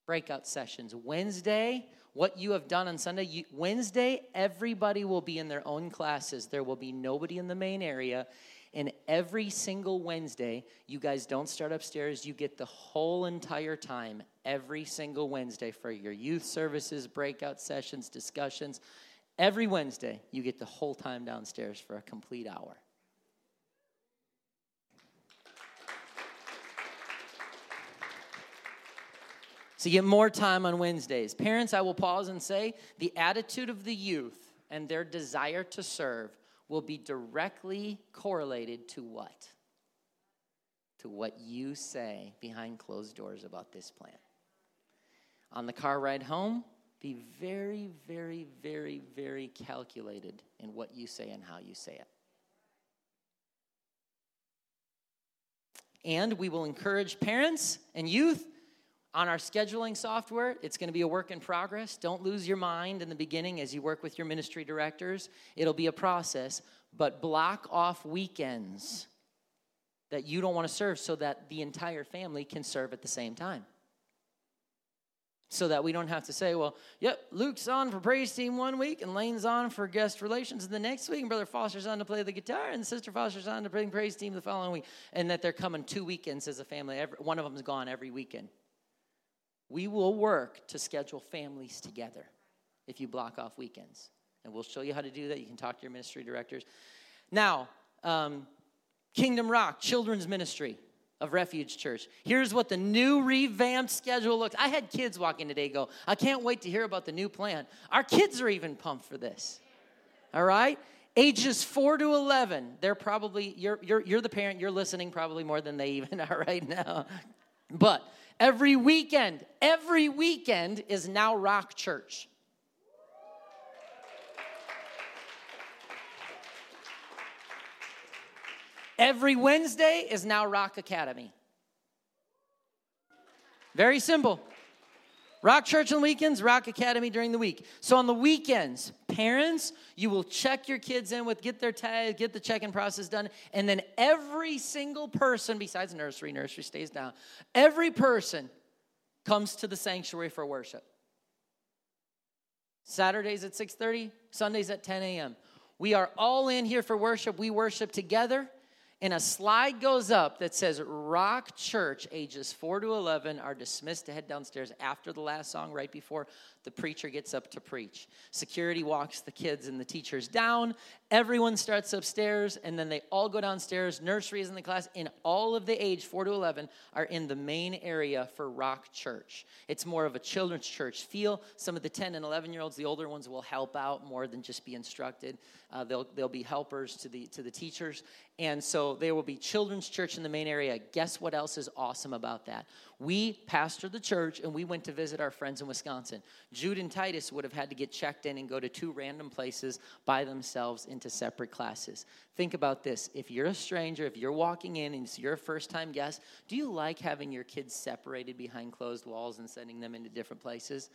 breakout sessions. Wednesday, what you have done on Sunday, you, Wednesday, everybody will be in their own classes. There will be nobody in the main area. And every single Wednesday, you guys don't start upstairs. You get the whole entire time, every single Wednesday, for your youth services, breakout sessions, discussions. Every Wednesday, you get the whole time downstairs for a complete hour. So you get more time on Wednesdays. Parents, I will pause and say the attitude of the youth and their desire to serve will be directly correlated to what? To what you say behind closed doors about this plan. On the car ride home, be very, very, very, very calculated in what you say and how you say it. And we will encourage parents and youth on our scheduling software, it's going to be a work in progress. Don't lose your mind in the beginning as you work with your ministry directors. It'll be a process, but block off weekends that you don't want to serve so that the entire family can serve at the same time. So that we don't have to say, well, yep, Luke's on for praise team one week, and Lane's on for guest relations the next week, and Brother Foster's on to play the guitar, and Sister Foster's on to bring praise team the following week, and that they're coming two weekends as a family. Every, one of them's gone every weekend. We will work to schedule families together if you block off weekends. And we'll show you how to do that. You can talk to your ministry directors. Now, um, Kingdom Rock Children's Ministry of Refuge Church. Here's what the new revamped schedule looks. I had kids walking today go, I can't wait to hear about the new plan. Our kids are even pumped for this. All right? Ages 4 to 11, they're probably, you're, you're, you're the parent, you're listening probably more than they even <laughs> are right now. But Every weekend, every weekend is now Rock Church. Every Wednesday is now Rock Academy. Very simple. Rock Church on weekends, Rock Academy during the week. So on the weekends, parents, you will check your kids in with get their tag, get the check-in process done, and then every single person besides nursery, nursery stays down. Every person comes to the sanctuary for worship. Saturdays at 6:30, Sundays at 10 a.m. We are all in here for worship. We worship together and a slide goes up that says Rock Church, ages 4 to 11, are dismissed to head downstairs after the last song, right before the preacher gets up to preach. Security walks the kids and the teachers down. Everyone starts upstairs, and then they all go downstairs. Nursery is in the class, in all of the age 4 to 11 are in the main area for Rock Church. It's more of a children's church feel. Some of the 10 and 11 year olds, the older ones, will help out more than just be instructed. Uh, they'll, they'll be helpers to the, to the teachers. And so there will be children's church in the main area. Guess what else is awesome about that? We pastor the church and we went to visit our friends in Wisconsin. Jude and Titus would have had to get checked in and go to two random places by themselves into separate classes. Think about this. If you're a stranger, if you're walking in and it's your first time guest, do you like having your kids separated behind closed walls and sending them into different places?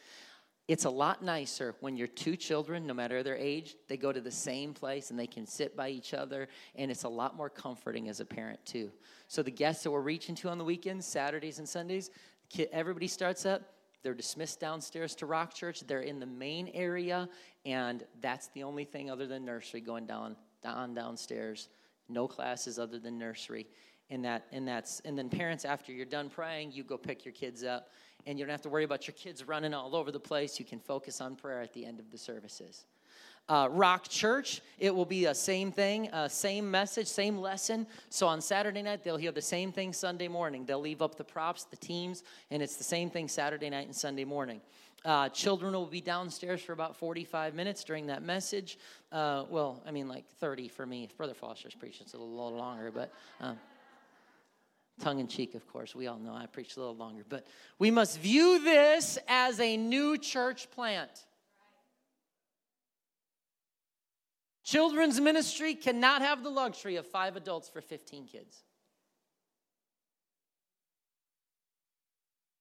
It's a lot nicer when your two children, no matter their age, they go to the same place and they can sit by each other, and it's a lot more comforting as a parent, too. So, the guests that we're reaching to on the weekends, Saturdays and Sundays, everybody starts up. They're dismissed downstairs to Rock Church. They're in the main area, and that's the only thing other than nursery going down, down downstairs. No classes other than nursery. And that and that's and then parents after you're done praying, you go pick your kids up and you don't have to worry about your kids running all over the place. You can focus on prayer at the end of the services. Uh, Rock Church, it will be a same thing, uh, same message, same lesson. So on Saturday night, they'll hear the same thing Sunday morning. They'll leave up the props, the teams, and it's the same thing Saturday night and Sunday morning. Uh, children will be downstairs for about 45 minutes during that message. Uh, well, I mean, like 30 for me. If Brother Foster's preaching, it's a little longer, but. Um, tongue in cheek, of course. We all know I preach a little longer. But we must view this as a new church plant. Children's ministry cannot have the luxury of five adults for 15 kids.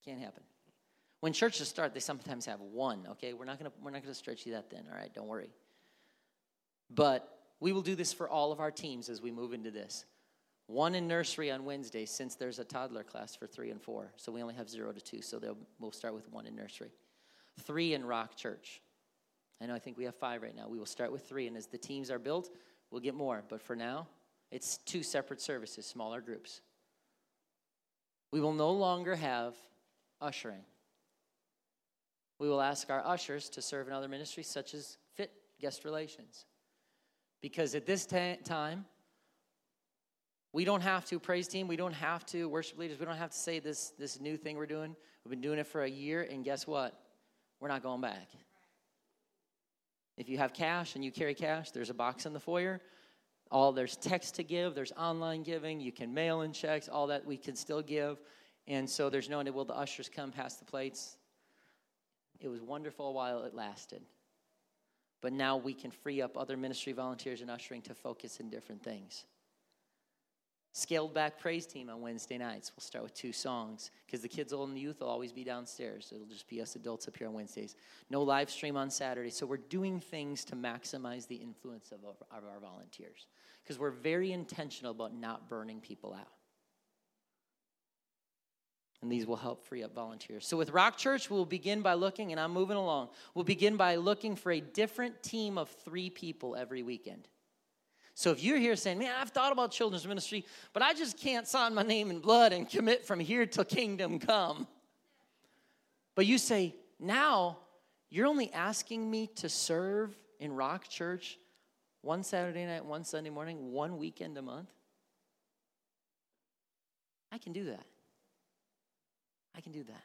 Can't happen. When churches start, they sometimes have one, okay? We're not gonna we're not gonna stretch you that thin, all right, don't worry. But we will do this for all of our teams as we move into this. One in nursery on Wednesday, since there's a toddler class for three and four. So we only have zero to two, so we'll start with one in nursery. Three in Rock Church. I know I think we have five right now. We will start with three, and as the teams are built, we'll get more. But for now, it's two separate services, smaller groups. We will no longer have ushering. We will ask our ushers to serve in other ministries, such as fit guest relations. Because at this ta- time, we don't have to, praise team, we don't have to, worship leaders, we don't have to say this, this new thing we're doing. We've been doing it for a year, and guess what? We're not going back. If you have cash and you carry cash, there's a box in the foyer. All there's text to give, there's online giving, you can mail in checks, all that we can still give. And so there's no need, will the ushers come past the plates? It was wonderful while it lasted. But now we can free up other ministry volunteers and ushering to focus in different things. Scaled back praise team on Wednesday nights. We'll start with two songs because the kids, old and the youth, will always be downstairs. It'll just be us adults up here on Wednesdays. No live stream on Saturday. So we're doing things to maximize the influence of our, of our volunteers because we're very intentional about not burning people out. And these will help free up volunteers. So with Rock Church, we'll begin by looking, and I'm moving along. We'll begin by looking for a different team of three people every weekend. So if you're here saying, man, I've thought about children's ministry, but I just can't sign my name in blood and commit from here till kingdom come. But you say, now you're only asking me to serve in Rock Church one Saturday night, one Sunday morning, one weekend a month. I can do that. I can do that.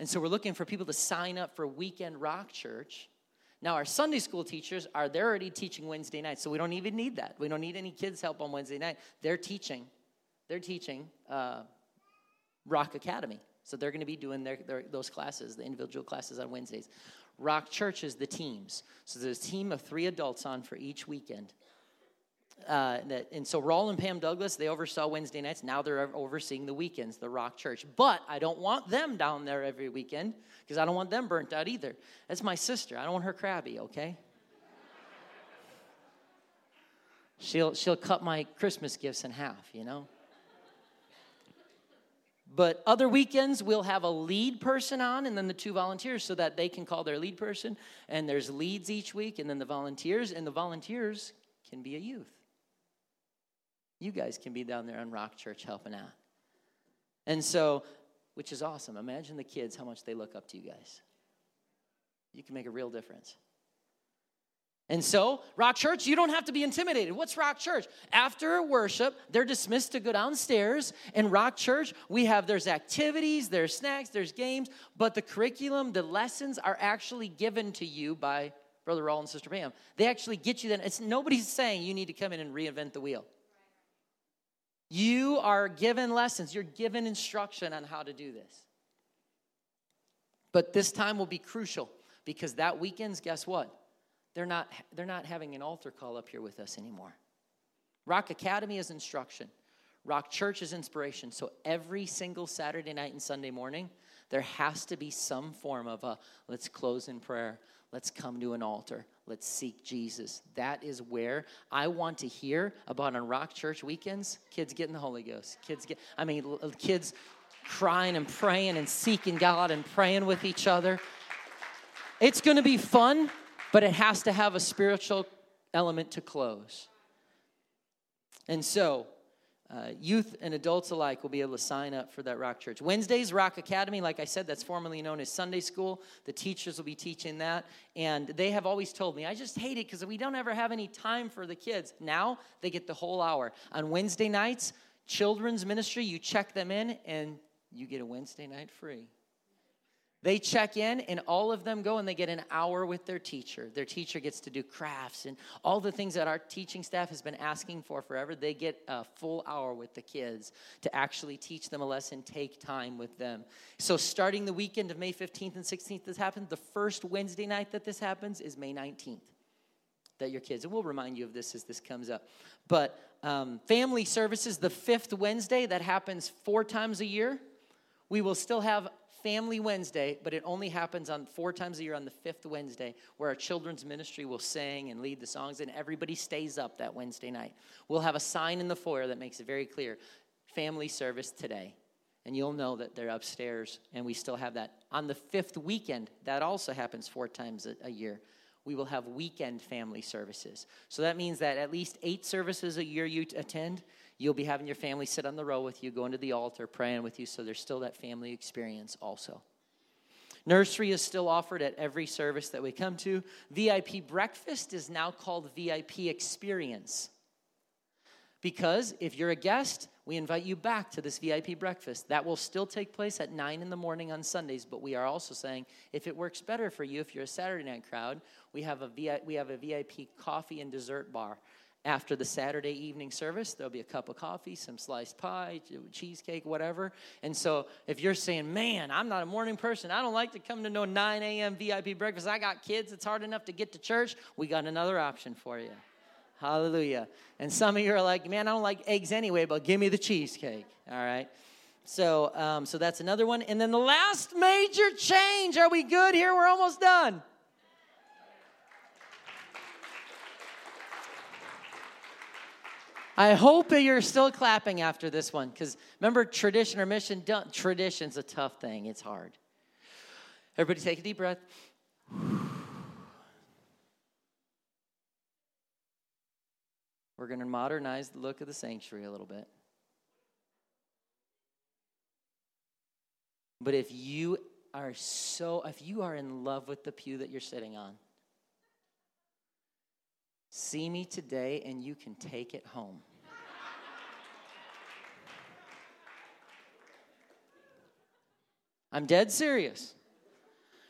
And so we're looking for people to sign up for Weekend Rock Church. Now, our Sunday school teachers are they're already teaching Wednesday night, so we don't even need that. We don't need any kids' help on Wednesday night. They're teaching. They're teaching uh, Rock Academy. So they're going to be doing their, their, those classes, the individual classes on Wednesdays. Rock Church is the teams. So there's a team of three adults on for each weekend. Uh, that, and so Raul and Pam Douglas, they oversaw Wednesday nights. Now they're overseeing the weekends, the Rock Church. But I don't want them down there every weekend because I don't want them burnt out either. That's my sister. I don't want her crabby, okay? She'll, she'll cut my Christmas gifts in half, you know? But other weekends, we'll have a lead person on and then the two volunteers so that they can call their lead person. And there's leads each week and then the volunteers. And the volunteers can be a youth. You guys can be down there on Rock Church helping out. And so, which is awesome. Imagine the kids, how much they look up to you guys. You can make a real difference. And so, Rock Church, you don't have to be intimidated. What's Rock Church? After worship, they're dismissed to go downstairs. In Rock Church, we have there's activities, there's snacks, there's games, but the curriculum, the lessons are actually given to you by Brother Raul and Sister Pam. They actually get you then. It's nobody's saying you need to come in and reinvent the wheel. You are given lessons, you're given instruction on how to do this. But this time will be crucial because that weekend's, guess what? they're not, they're not having an altar call up here with us anymore. Rock Academy is instruction. Rock Church is inspiration. So every single Saturday night and Sunday morning, there has to be some form of a let's close in prayer. Let's come to an altar. Let's seek Jesus. That is where I want to hear about on Rock Church weekends. Kids getting the Holy Ghost. Kids get, I mean, kids crying and praying and seeking God and praying with each other. It's going to be fun but it has to have a spiritual element to close. And so, uh, youth and adults alike will be able to sign up for that Rock Church. Wednesdays, Rock Academy, like I said, that's formerly known as Sunday School. The teachers will be teaching that. And they have always told me, I just hate it because we don't ever have any time for the kids. Now they get the whole hour. On Wednesday nights, children's ministry, you check them in and you get a Wednesday night free. They check in, and all of them go and they get an hour with their teacher. Their teacher gets to do crafts and all the things that our teaching staff has been asking for forever. They get a full hour with the kids to actually teach them a lesson, take time with them. So, starting the weekend of May 15th and 16th, this happens. The first Wednesday night that this happens is May 19th. That your kids, and we'll remind you of this as this comes up. But um, family services, the fifth Wednesday, that happens four times a year. We will still have Family Wednesday, but it only happens on four times a year on the fifth Wednesday, where our children's ministry will sing and lead the songs, and everybody stays up that Wednesday night. We'll have a sign in the foyer that makes it very clear family service today. And you'll know that they're upstairs, and we still have that. On the fifth weekend, that also happens four times a, a year we will have weekend family services. So that means that at least eight services a year you attend, You'll be having your family sit on the row with you, going to the altar, praying with you, so there's still that family experience also. Nursery is still offered at every service that we come to. VIP breakfast is now called VIP experience. Because if you're a guest, we invite you back to this VIP breakfast. That will still take place at 9 in the morning on Sundays, but we are also saying if it works better for you, if you're a Saturday night crowd, we have a, VIP, we have a VIP coffee and dessert bar after the Saturday evening service, there'll be a cup of coffee, some sliced pie, cheesecake, whatever. And so if you're saying, man, I'm not a morning person, I don't like to come to no 9 a.m. VIP breakfast, I got kids, it's hard enough to get to church, we got another option for you. Hallelujah. And some of you are like, man, I don't like eggs anyway, but give me the cheesecake. All right. So, um, so that's another one. And then the last major change. Are we good here? We're almost done. I hope that you're still clapping after this one because remember, tradition or mission, tradition's a tough thing. It's hard. Everybody take a deep breath. We're going to modernize the look of the sanctuary a little bit. But if you are so, if you are in love with the pew that you're sitting on, See me today and you can take it home. I'm dead serious.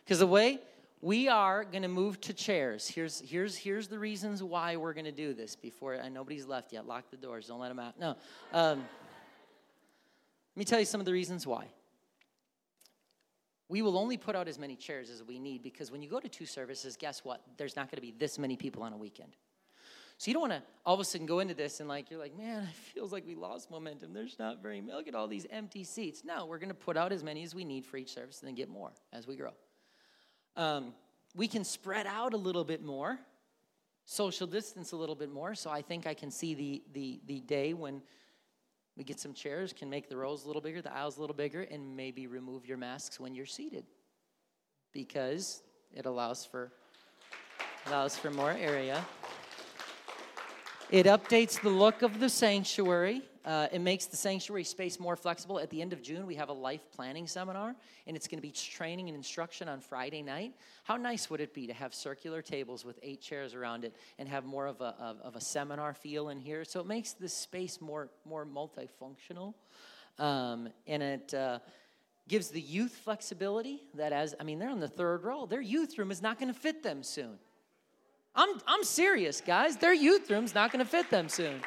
Because the way we are going to move to chairs, here's, here's, here's the reasons why we're going to do this before uh, nobody's left yet. Lock the doors, don't let them out. No. Um, let me tell you some of the reasons why. We will only put out as many chairs as we need because when you go to two services, guess what? There's not going to be this many people on a weekend. So you don't want to all of a sudden go into this and like you're like, man, it feels like we lost momentum. There's not very many. look at all these empty seats. No, we're going to put out as many as we need for each service and then get more as we grow. Um, we can spread out a little bit more, social distance a little bit more. So I think I can see the the the day when We get some chairs, can make the rows a little bigger, the aisles a little bigger, and maybe remove your masks when you're seated because it allows for allows for more area. It updates the look of the sanctuary. Uh, it makes the sanctuary space more flexible. At the end of June, we have a life planning seminar, and it's going to be training and instruction on Friday night. How nice would it be to have circular tables with eight chairs around it and have more of a, of, of a seminar feel in here? So it makes this space more, more multifunctional. Um, and it uh, gives the youth flexibility that, as I mean, they're on the third row, their youth room is not going to fit them soon. I'm, I'm serious, guys. Their youth room's not going to fit them soon.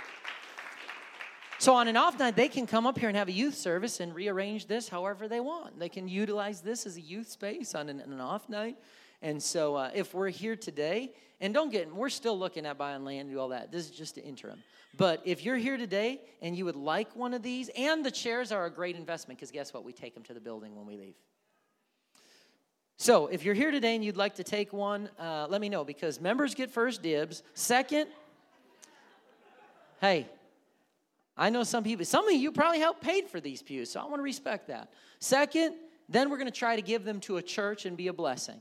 So on an off night, they can come up here and have a youth service and rearrange this however they want. They can utilize this as a youth space on an, an off night. And so uh, if we're here today, and don't get, we're still looking at buying land and do all that. This is just an interim. But if you're here today and you would like one of these, and the chairs are a great investment, because guess what? We take them to the building when we leave. So if you're here today and you'd like to take one, uh, let me know because members get first dibs. Second, hey, I know some people, some of you probably helped paid for these pews, so I want to respect that. Second, then we're going to try to give them to a church and be a blessing.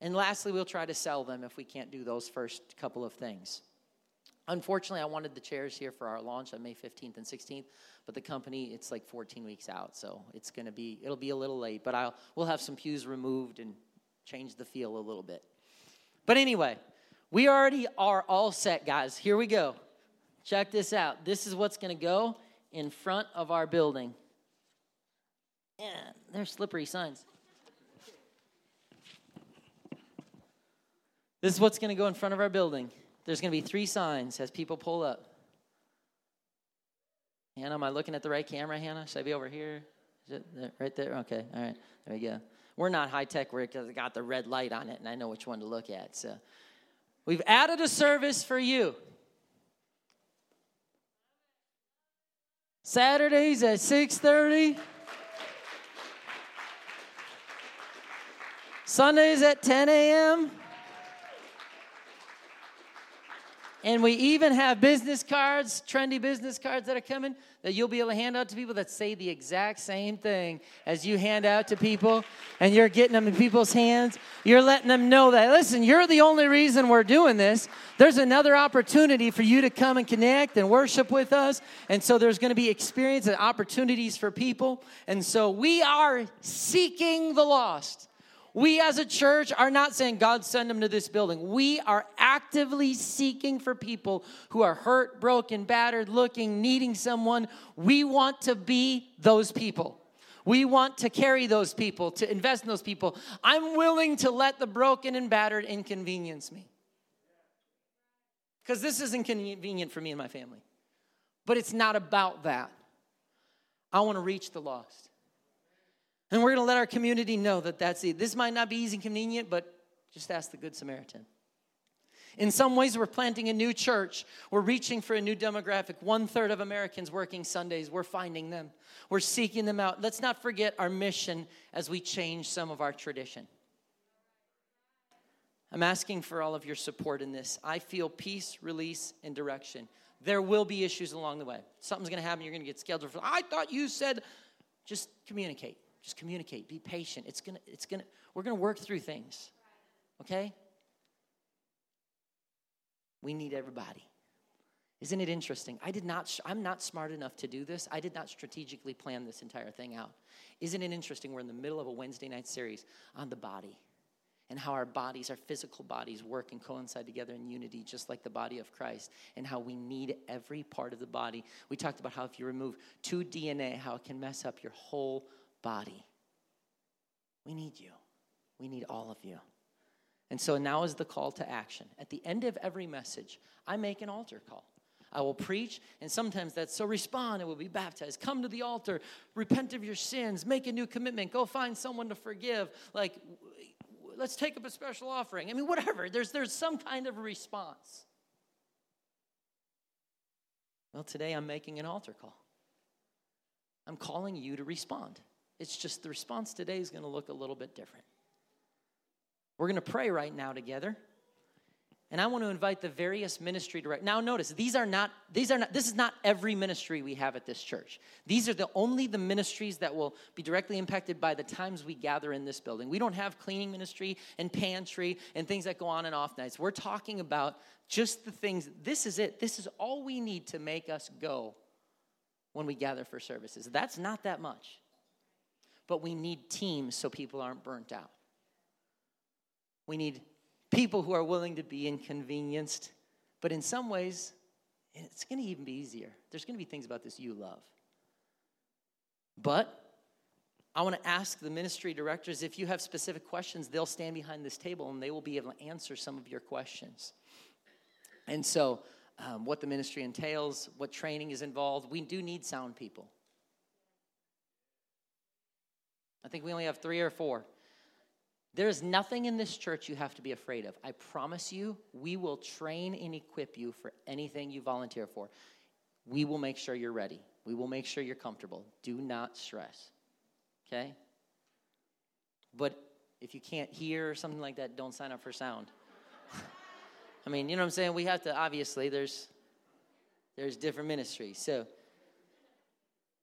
And lastly, we'll try to sell them if we can't do those first couple of things. Unfortunately, I wanted the chairs here for our launch on May 15th and 16th, but the company it's like 14 weeks out, so it's going to be it'll be a little late, but I'll we'll have some pews removed and change the feel a little bit. But anyway, we already are all set, guys. Here we go. Check this out. This is what's going to go in front of our building. Yeah, there's slippery signs. This is what's going to go in front of our building. There's going to be three signs as people pull up. Hannah, am I looking at the right camera, Hannah? Should I be over here? Is it there, right there? Okay, all right. There we go. We're not high tech We're got the red light on it, and I know which one to look at. So we've added a service for you. Saturdays at 6:30. Sundays at 10 a.m. And we even have business cards, trendy business cards that are coming that you'll be able to hand out to people that say the exact same thing as you hand out to people, and you're getting them in people's hands. You're letting them know that, listen, you're the only reason we're doing this. There's another opportunity for you to come and connect and worship with us. And so there's going to be experience and opportunities for people. And so we are seeking the lost. We as a church are not saying, God, send them to this building. We are actively seeking for people who are hurt, broken, battered, looking, needing someone. We want to be those people. We want to carry those people, to invest in those people. I'm willing to let the broken and battered inconvenience me. Because this is inconvenient for me and my family. But it's not about that. I want to reach the lost. And we're going to let our community know that that's it. This might not be easy and convenient, but just ask the Good Samaritan. In some ways, we're planting a new church. We're reaching for a new demographic. One third of Americans working Sundays, we're finding them. We're seeking them out. Let's not forget our mission as we change some of our tradition. I'm asking for all of your support in this. I feel peace, release, and direction. There will be issues along the way. Something's going to happen. You're going to get scheduled for. I thought you said, just communicate. Just communicate. Be patient. It's gonna, it's gonna, we're gonna work through things. Okay? We need everybody. Isn't it interesting? I did not, I'm not smart enough to do this. I did not strategically plan this entire thing out. Isn't it interesting? We're in the middle of a Wednesday night series on the body and how our bodies, our physical bodies, work and coincide together in unity, just like the body of Christ, and how we need every part of the body. We talked about how if you remove two DNA, how it can mess up your whole body. We need you. We need all of you. And so now is the call to action. At the end of every message, I make an altar call. I will preach, and sometimes that's so respond and will be baptized. Come to the altar, repent of your sins, make a new commitment, go find someone to forgive. Like, let's take up a special offering. I mean, whatever. There's, there's some kind of response. Well, today I'm making an altar call. I'm calling you to respond. It's just the response today is going to look a little bit different. We're going to pray right now together. and I want to invite the various ministry direct. Now notice, these are not these are not this is not every ministry we have at this church. These are the only the ministries that will be directly impacted by the times we gather in this building. We don't have cleaning ministry and pantry and things that go on and off nights. We're talking about just the things. This is it. This is all we need to make us go when we gather for services. That's not that much. But we need teams so people aren't burnt out. We need people who are willing to be inconvenienced. But in some ways, it's going to even be easier. There's going to be things about this you love. But I want to ask the ministry directors if you have specific questions, they'll stand behind this table and they will be able to answer some of your questions. And so, um, what the ministry entails, what training is involved, we do need sound people. I think we only have three or four. There is nothing in this church you have to be afraid of. I promise you, we will train and equip you for anything you volunteer for. We will make sure you're ready. We will make sure you're comfortable. Do not stress. Okay? But if you can't hear or something like that, don't sign up for sound. <laughs> I mean, you know what I'm saying? We have to obviously there's there's different ministries. So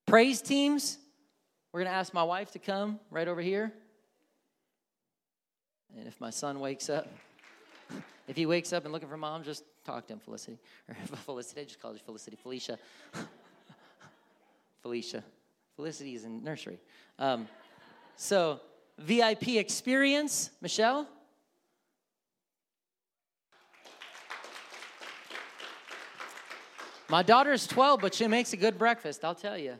praise teams, we're going to ask my wife to come right over here. And if my son wakes up, if he wakes up and looking for mom, just talk to him, Felicity. Or <laughs> Felicity, I just called her Felicity. Felicia. <laughs> Felicia. Felicity is in nursery. Um, so, VIP experience, Michelle. My daughter is 12, but she makes a good breakfast, I'll tell you.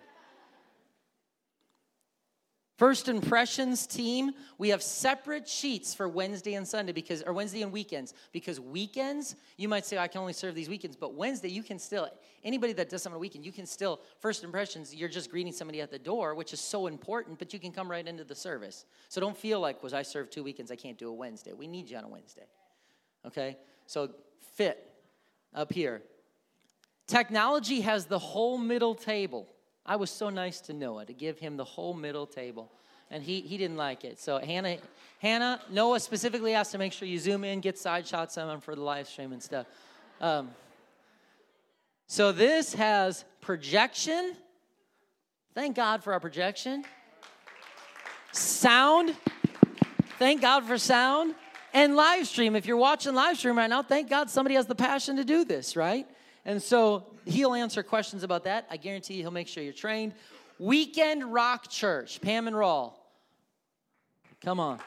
First impressions team, we have separate sheets for Wednesday and Sunday because or Wednesday and weekends because weekends you might say I can only serve these weekends but Wednesday you can still anybody that does something on a weekend you can still first impressions you're just greeting somebody at the door which is so important but you can come right into the service. So don't feel like was I served two weekends I can't do a Wednesday. We need you on a Wednesday. Okay? So fit up here. Technology has the whole middle table. I was so nice to Noah to give him the whole middle table. And he, he didn't like it. So Hannah, Hannah, Noah specifically asked to make sure you zoom in, get side shots of him for the live stream and stuff. Um, so this has projection. Thank God for our projection. Sound. Thank God for sound. And live stream. If you're watching live stream right now, thank God somebody has the passion to do this, right? And so he'll answer questions about that. I guarantee he'll make sure you're trained. Weekend Rock Church, Pam and Rawl. Come on.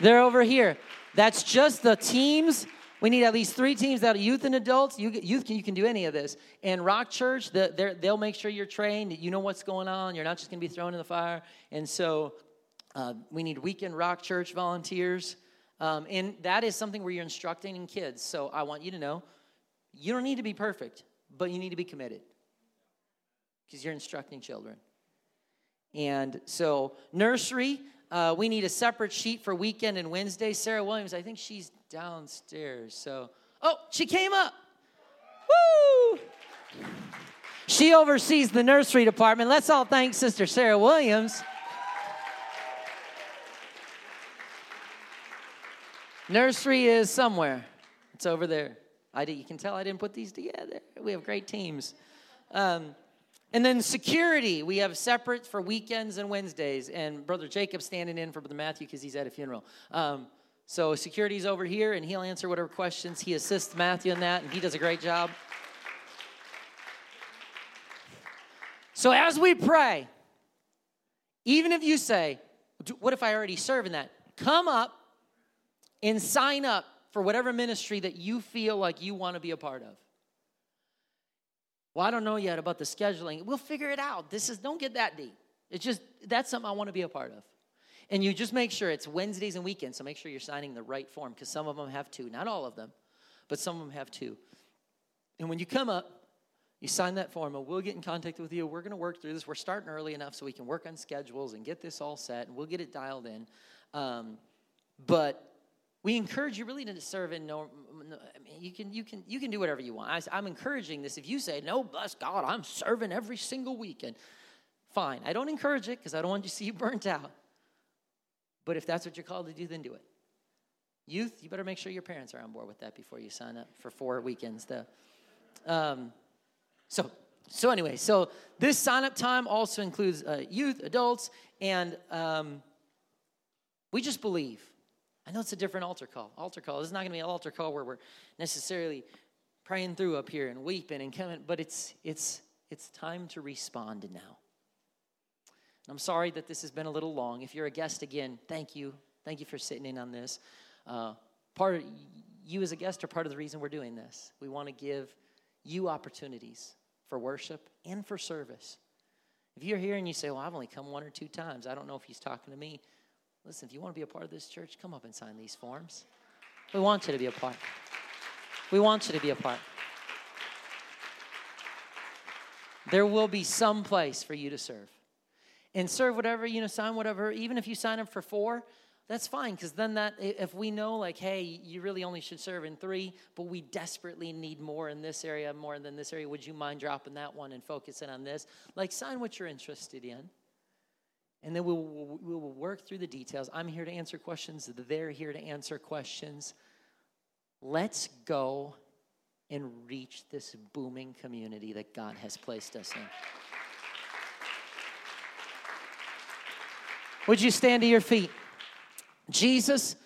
They're over here. That's just the teams. We need at least three teams that are youth and adults. You, youth, can, you can do any of this. And Rock Church, the, they'll make sure you're trained. You know what's going on. You're not just going to be thrown in the fire. And so uh, we need Weekend Rock Church volunteers. Um, and that is something where you're instructing kids. So I want you to know you don't need to be perfect, but you need to be committed because you're instructing children. And so, nursery, uh, we need a separate sheet for weekend and Wednesday. Sarah Williams, I think she's downstairs. So, oh, she came up. Woo! She oversees the nursery department. Let's all thank Sister Sarah Williams. Nursery is somewhere, it's over there. I did, you can tell I didn't put these together. We have great teams. Um, and then security, we have separate for weekends and Wednesdays. And Brother Jacob standing in for Brother Matthew because he's at a funeral. Um, so security's over here, and he'll answer whatever questions. He assists Matthew in that, and he does a great job. So as we pray, even if you say, What if I already serve in that? Come up and sign up for whatever ministry that you feel like you want to be a part of. Well, I don't know yet about the scheduling. We'll figure it out. This is don't get that deep. It's just that's something I want to be a part of. And you just make sure it's Wednesdays and weekends, so make sure you're signing the right form because some of them have two, not all of them, but some of them have two. And when you come up, you sign that form, and we'll get in contact with you. We're going to work through this. We're starting early enough so we can work on schedules and get this all set, and we'll get it dialed in. Um, but we encourage you really to serve in no, no I mean, you can you can you can do whatever you want I, am encouraging this if you say no bless god i'm serving every single weekend fine i don't encourage it because i don't want you to see you burnt out but if that's what you're called to do then do it Youth, you better make sure your parents are on board with that before you sign up for four weekends. Though. Um, so, so anyway, so this sign up time also includes uh, youth, adults, and um, we just believe. I know it's a different altar call. Altar call. This is not going to be an altar call where we're necessarily praying through up here and weeping and coming, but it's it's it's time to respond now. And I'm sorry that this has been a little long. If you're a guest again, thank you. Thank you for sitting in on this. Uh, part of, you as a guest are part of the reason we're doing this. We want to give you opportunities for worship and for service. If you're here and you say, Well, I've only come one or two times, I don't know if he's talking to me. Listen, if you want to be a part of this church, come up and sign these forms. We want you to be a part. We want you to be a part. There will be some place for you to serve. And serve whatever, you know, sign whatever, even if you sign up for four, that's fine because then that if we know like hey you really only should serve in three but we desperately need more in this area more than this area would you mind dropping that one and focusing on this like sign what you're interested in and then we'll, we will work through the details. I'm here to answer questions. They're here to answer questions. Let's go and reach this booming community that god has placed us in. Would you stand to your feet? Jesus,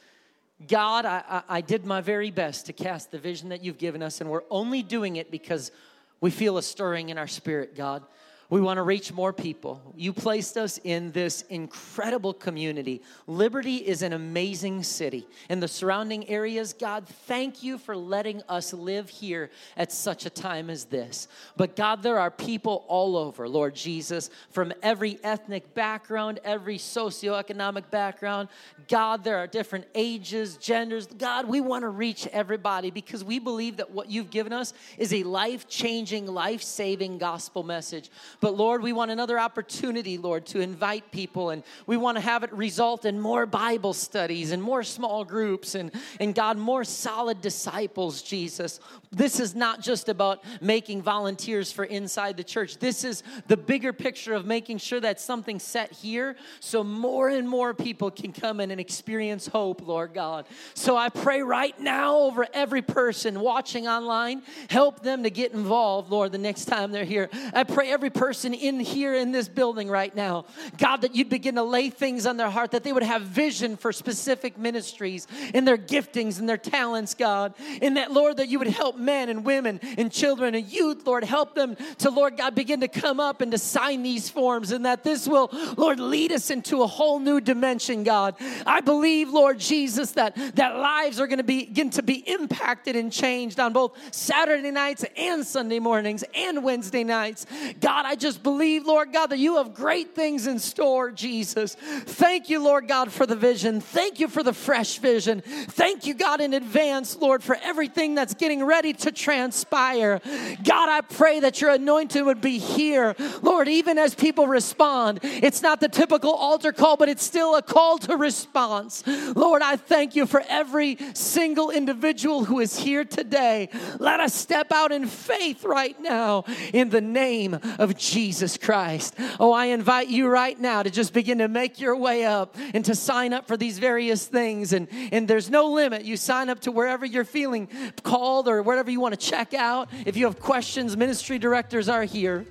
God, I, I, did my very best to cast the vision that you've given us, and we're only doing it because we feel a stirring in our spirit, God. We want to reach more people. You placed us in this incredible community. Liberty is an amazing city. And the surrounding areas, God, thank you for letting us live here at such a time as this. But God, there are people all over, Lord Jesus, from every ethnic background, every socioeconomic background. God, there are different ages, genders. God, we want to reach everybody because we believe that what you've given us is a life changing, life saving gospel message. But Lord, we want another opportunity, Lord, to invite people and we want to have it result in more Bible studies and more small groups and, and God, more solid disciples, Jesus. This is not just about making volunteers for inside the church. This is the bigger picture of making sure that something set here so more and more people can come in and experience hope, Lord God. So I pray right now over every person watching online, help them to get involved, Lord, the next time they're here. I pray every person person in here in this building right now, God, that you'd begin to lay things on their heart, that they would have vision for specific ministries in their giftings and their talents, God. And that, Lord, that you would help men and women and children and youth, Lord, help them to, Lord God, begin to come up and to sign these forms, and that this will, Lord, lead us into a whole new dimension, God. I believe, Lord Jesus, that, that lives are going to begin to be impacted and changed on both Saturday nights and Sunday mornings and Wednesday nights. God, I just believe, Lord God, that you have great things in store, Jesus. Thank you, Lord God, for the vision. Thank you for the fresh vision. Thank you, God, in advance, Lord, for everything that's getting ready to transpire. God, I pray that your anointing would be here, Lord, even as people respond. It's not the typical altar call, but it's still a call to response. Lord, I thank you for every single individual who is here today. Let us step out in faith right now in the name of Jesus. Jesus Christ. Oh, I invite you right now to just begin to make your way up and to sign up for these various things. And, and there's no limit. You sign up to wherever you're feeling called or wherever you want to check out. If you have questions, ministry directors are here.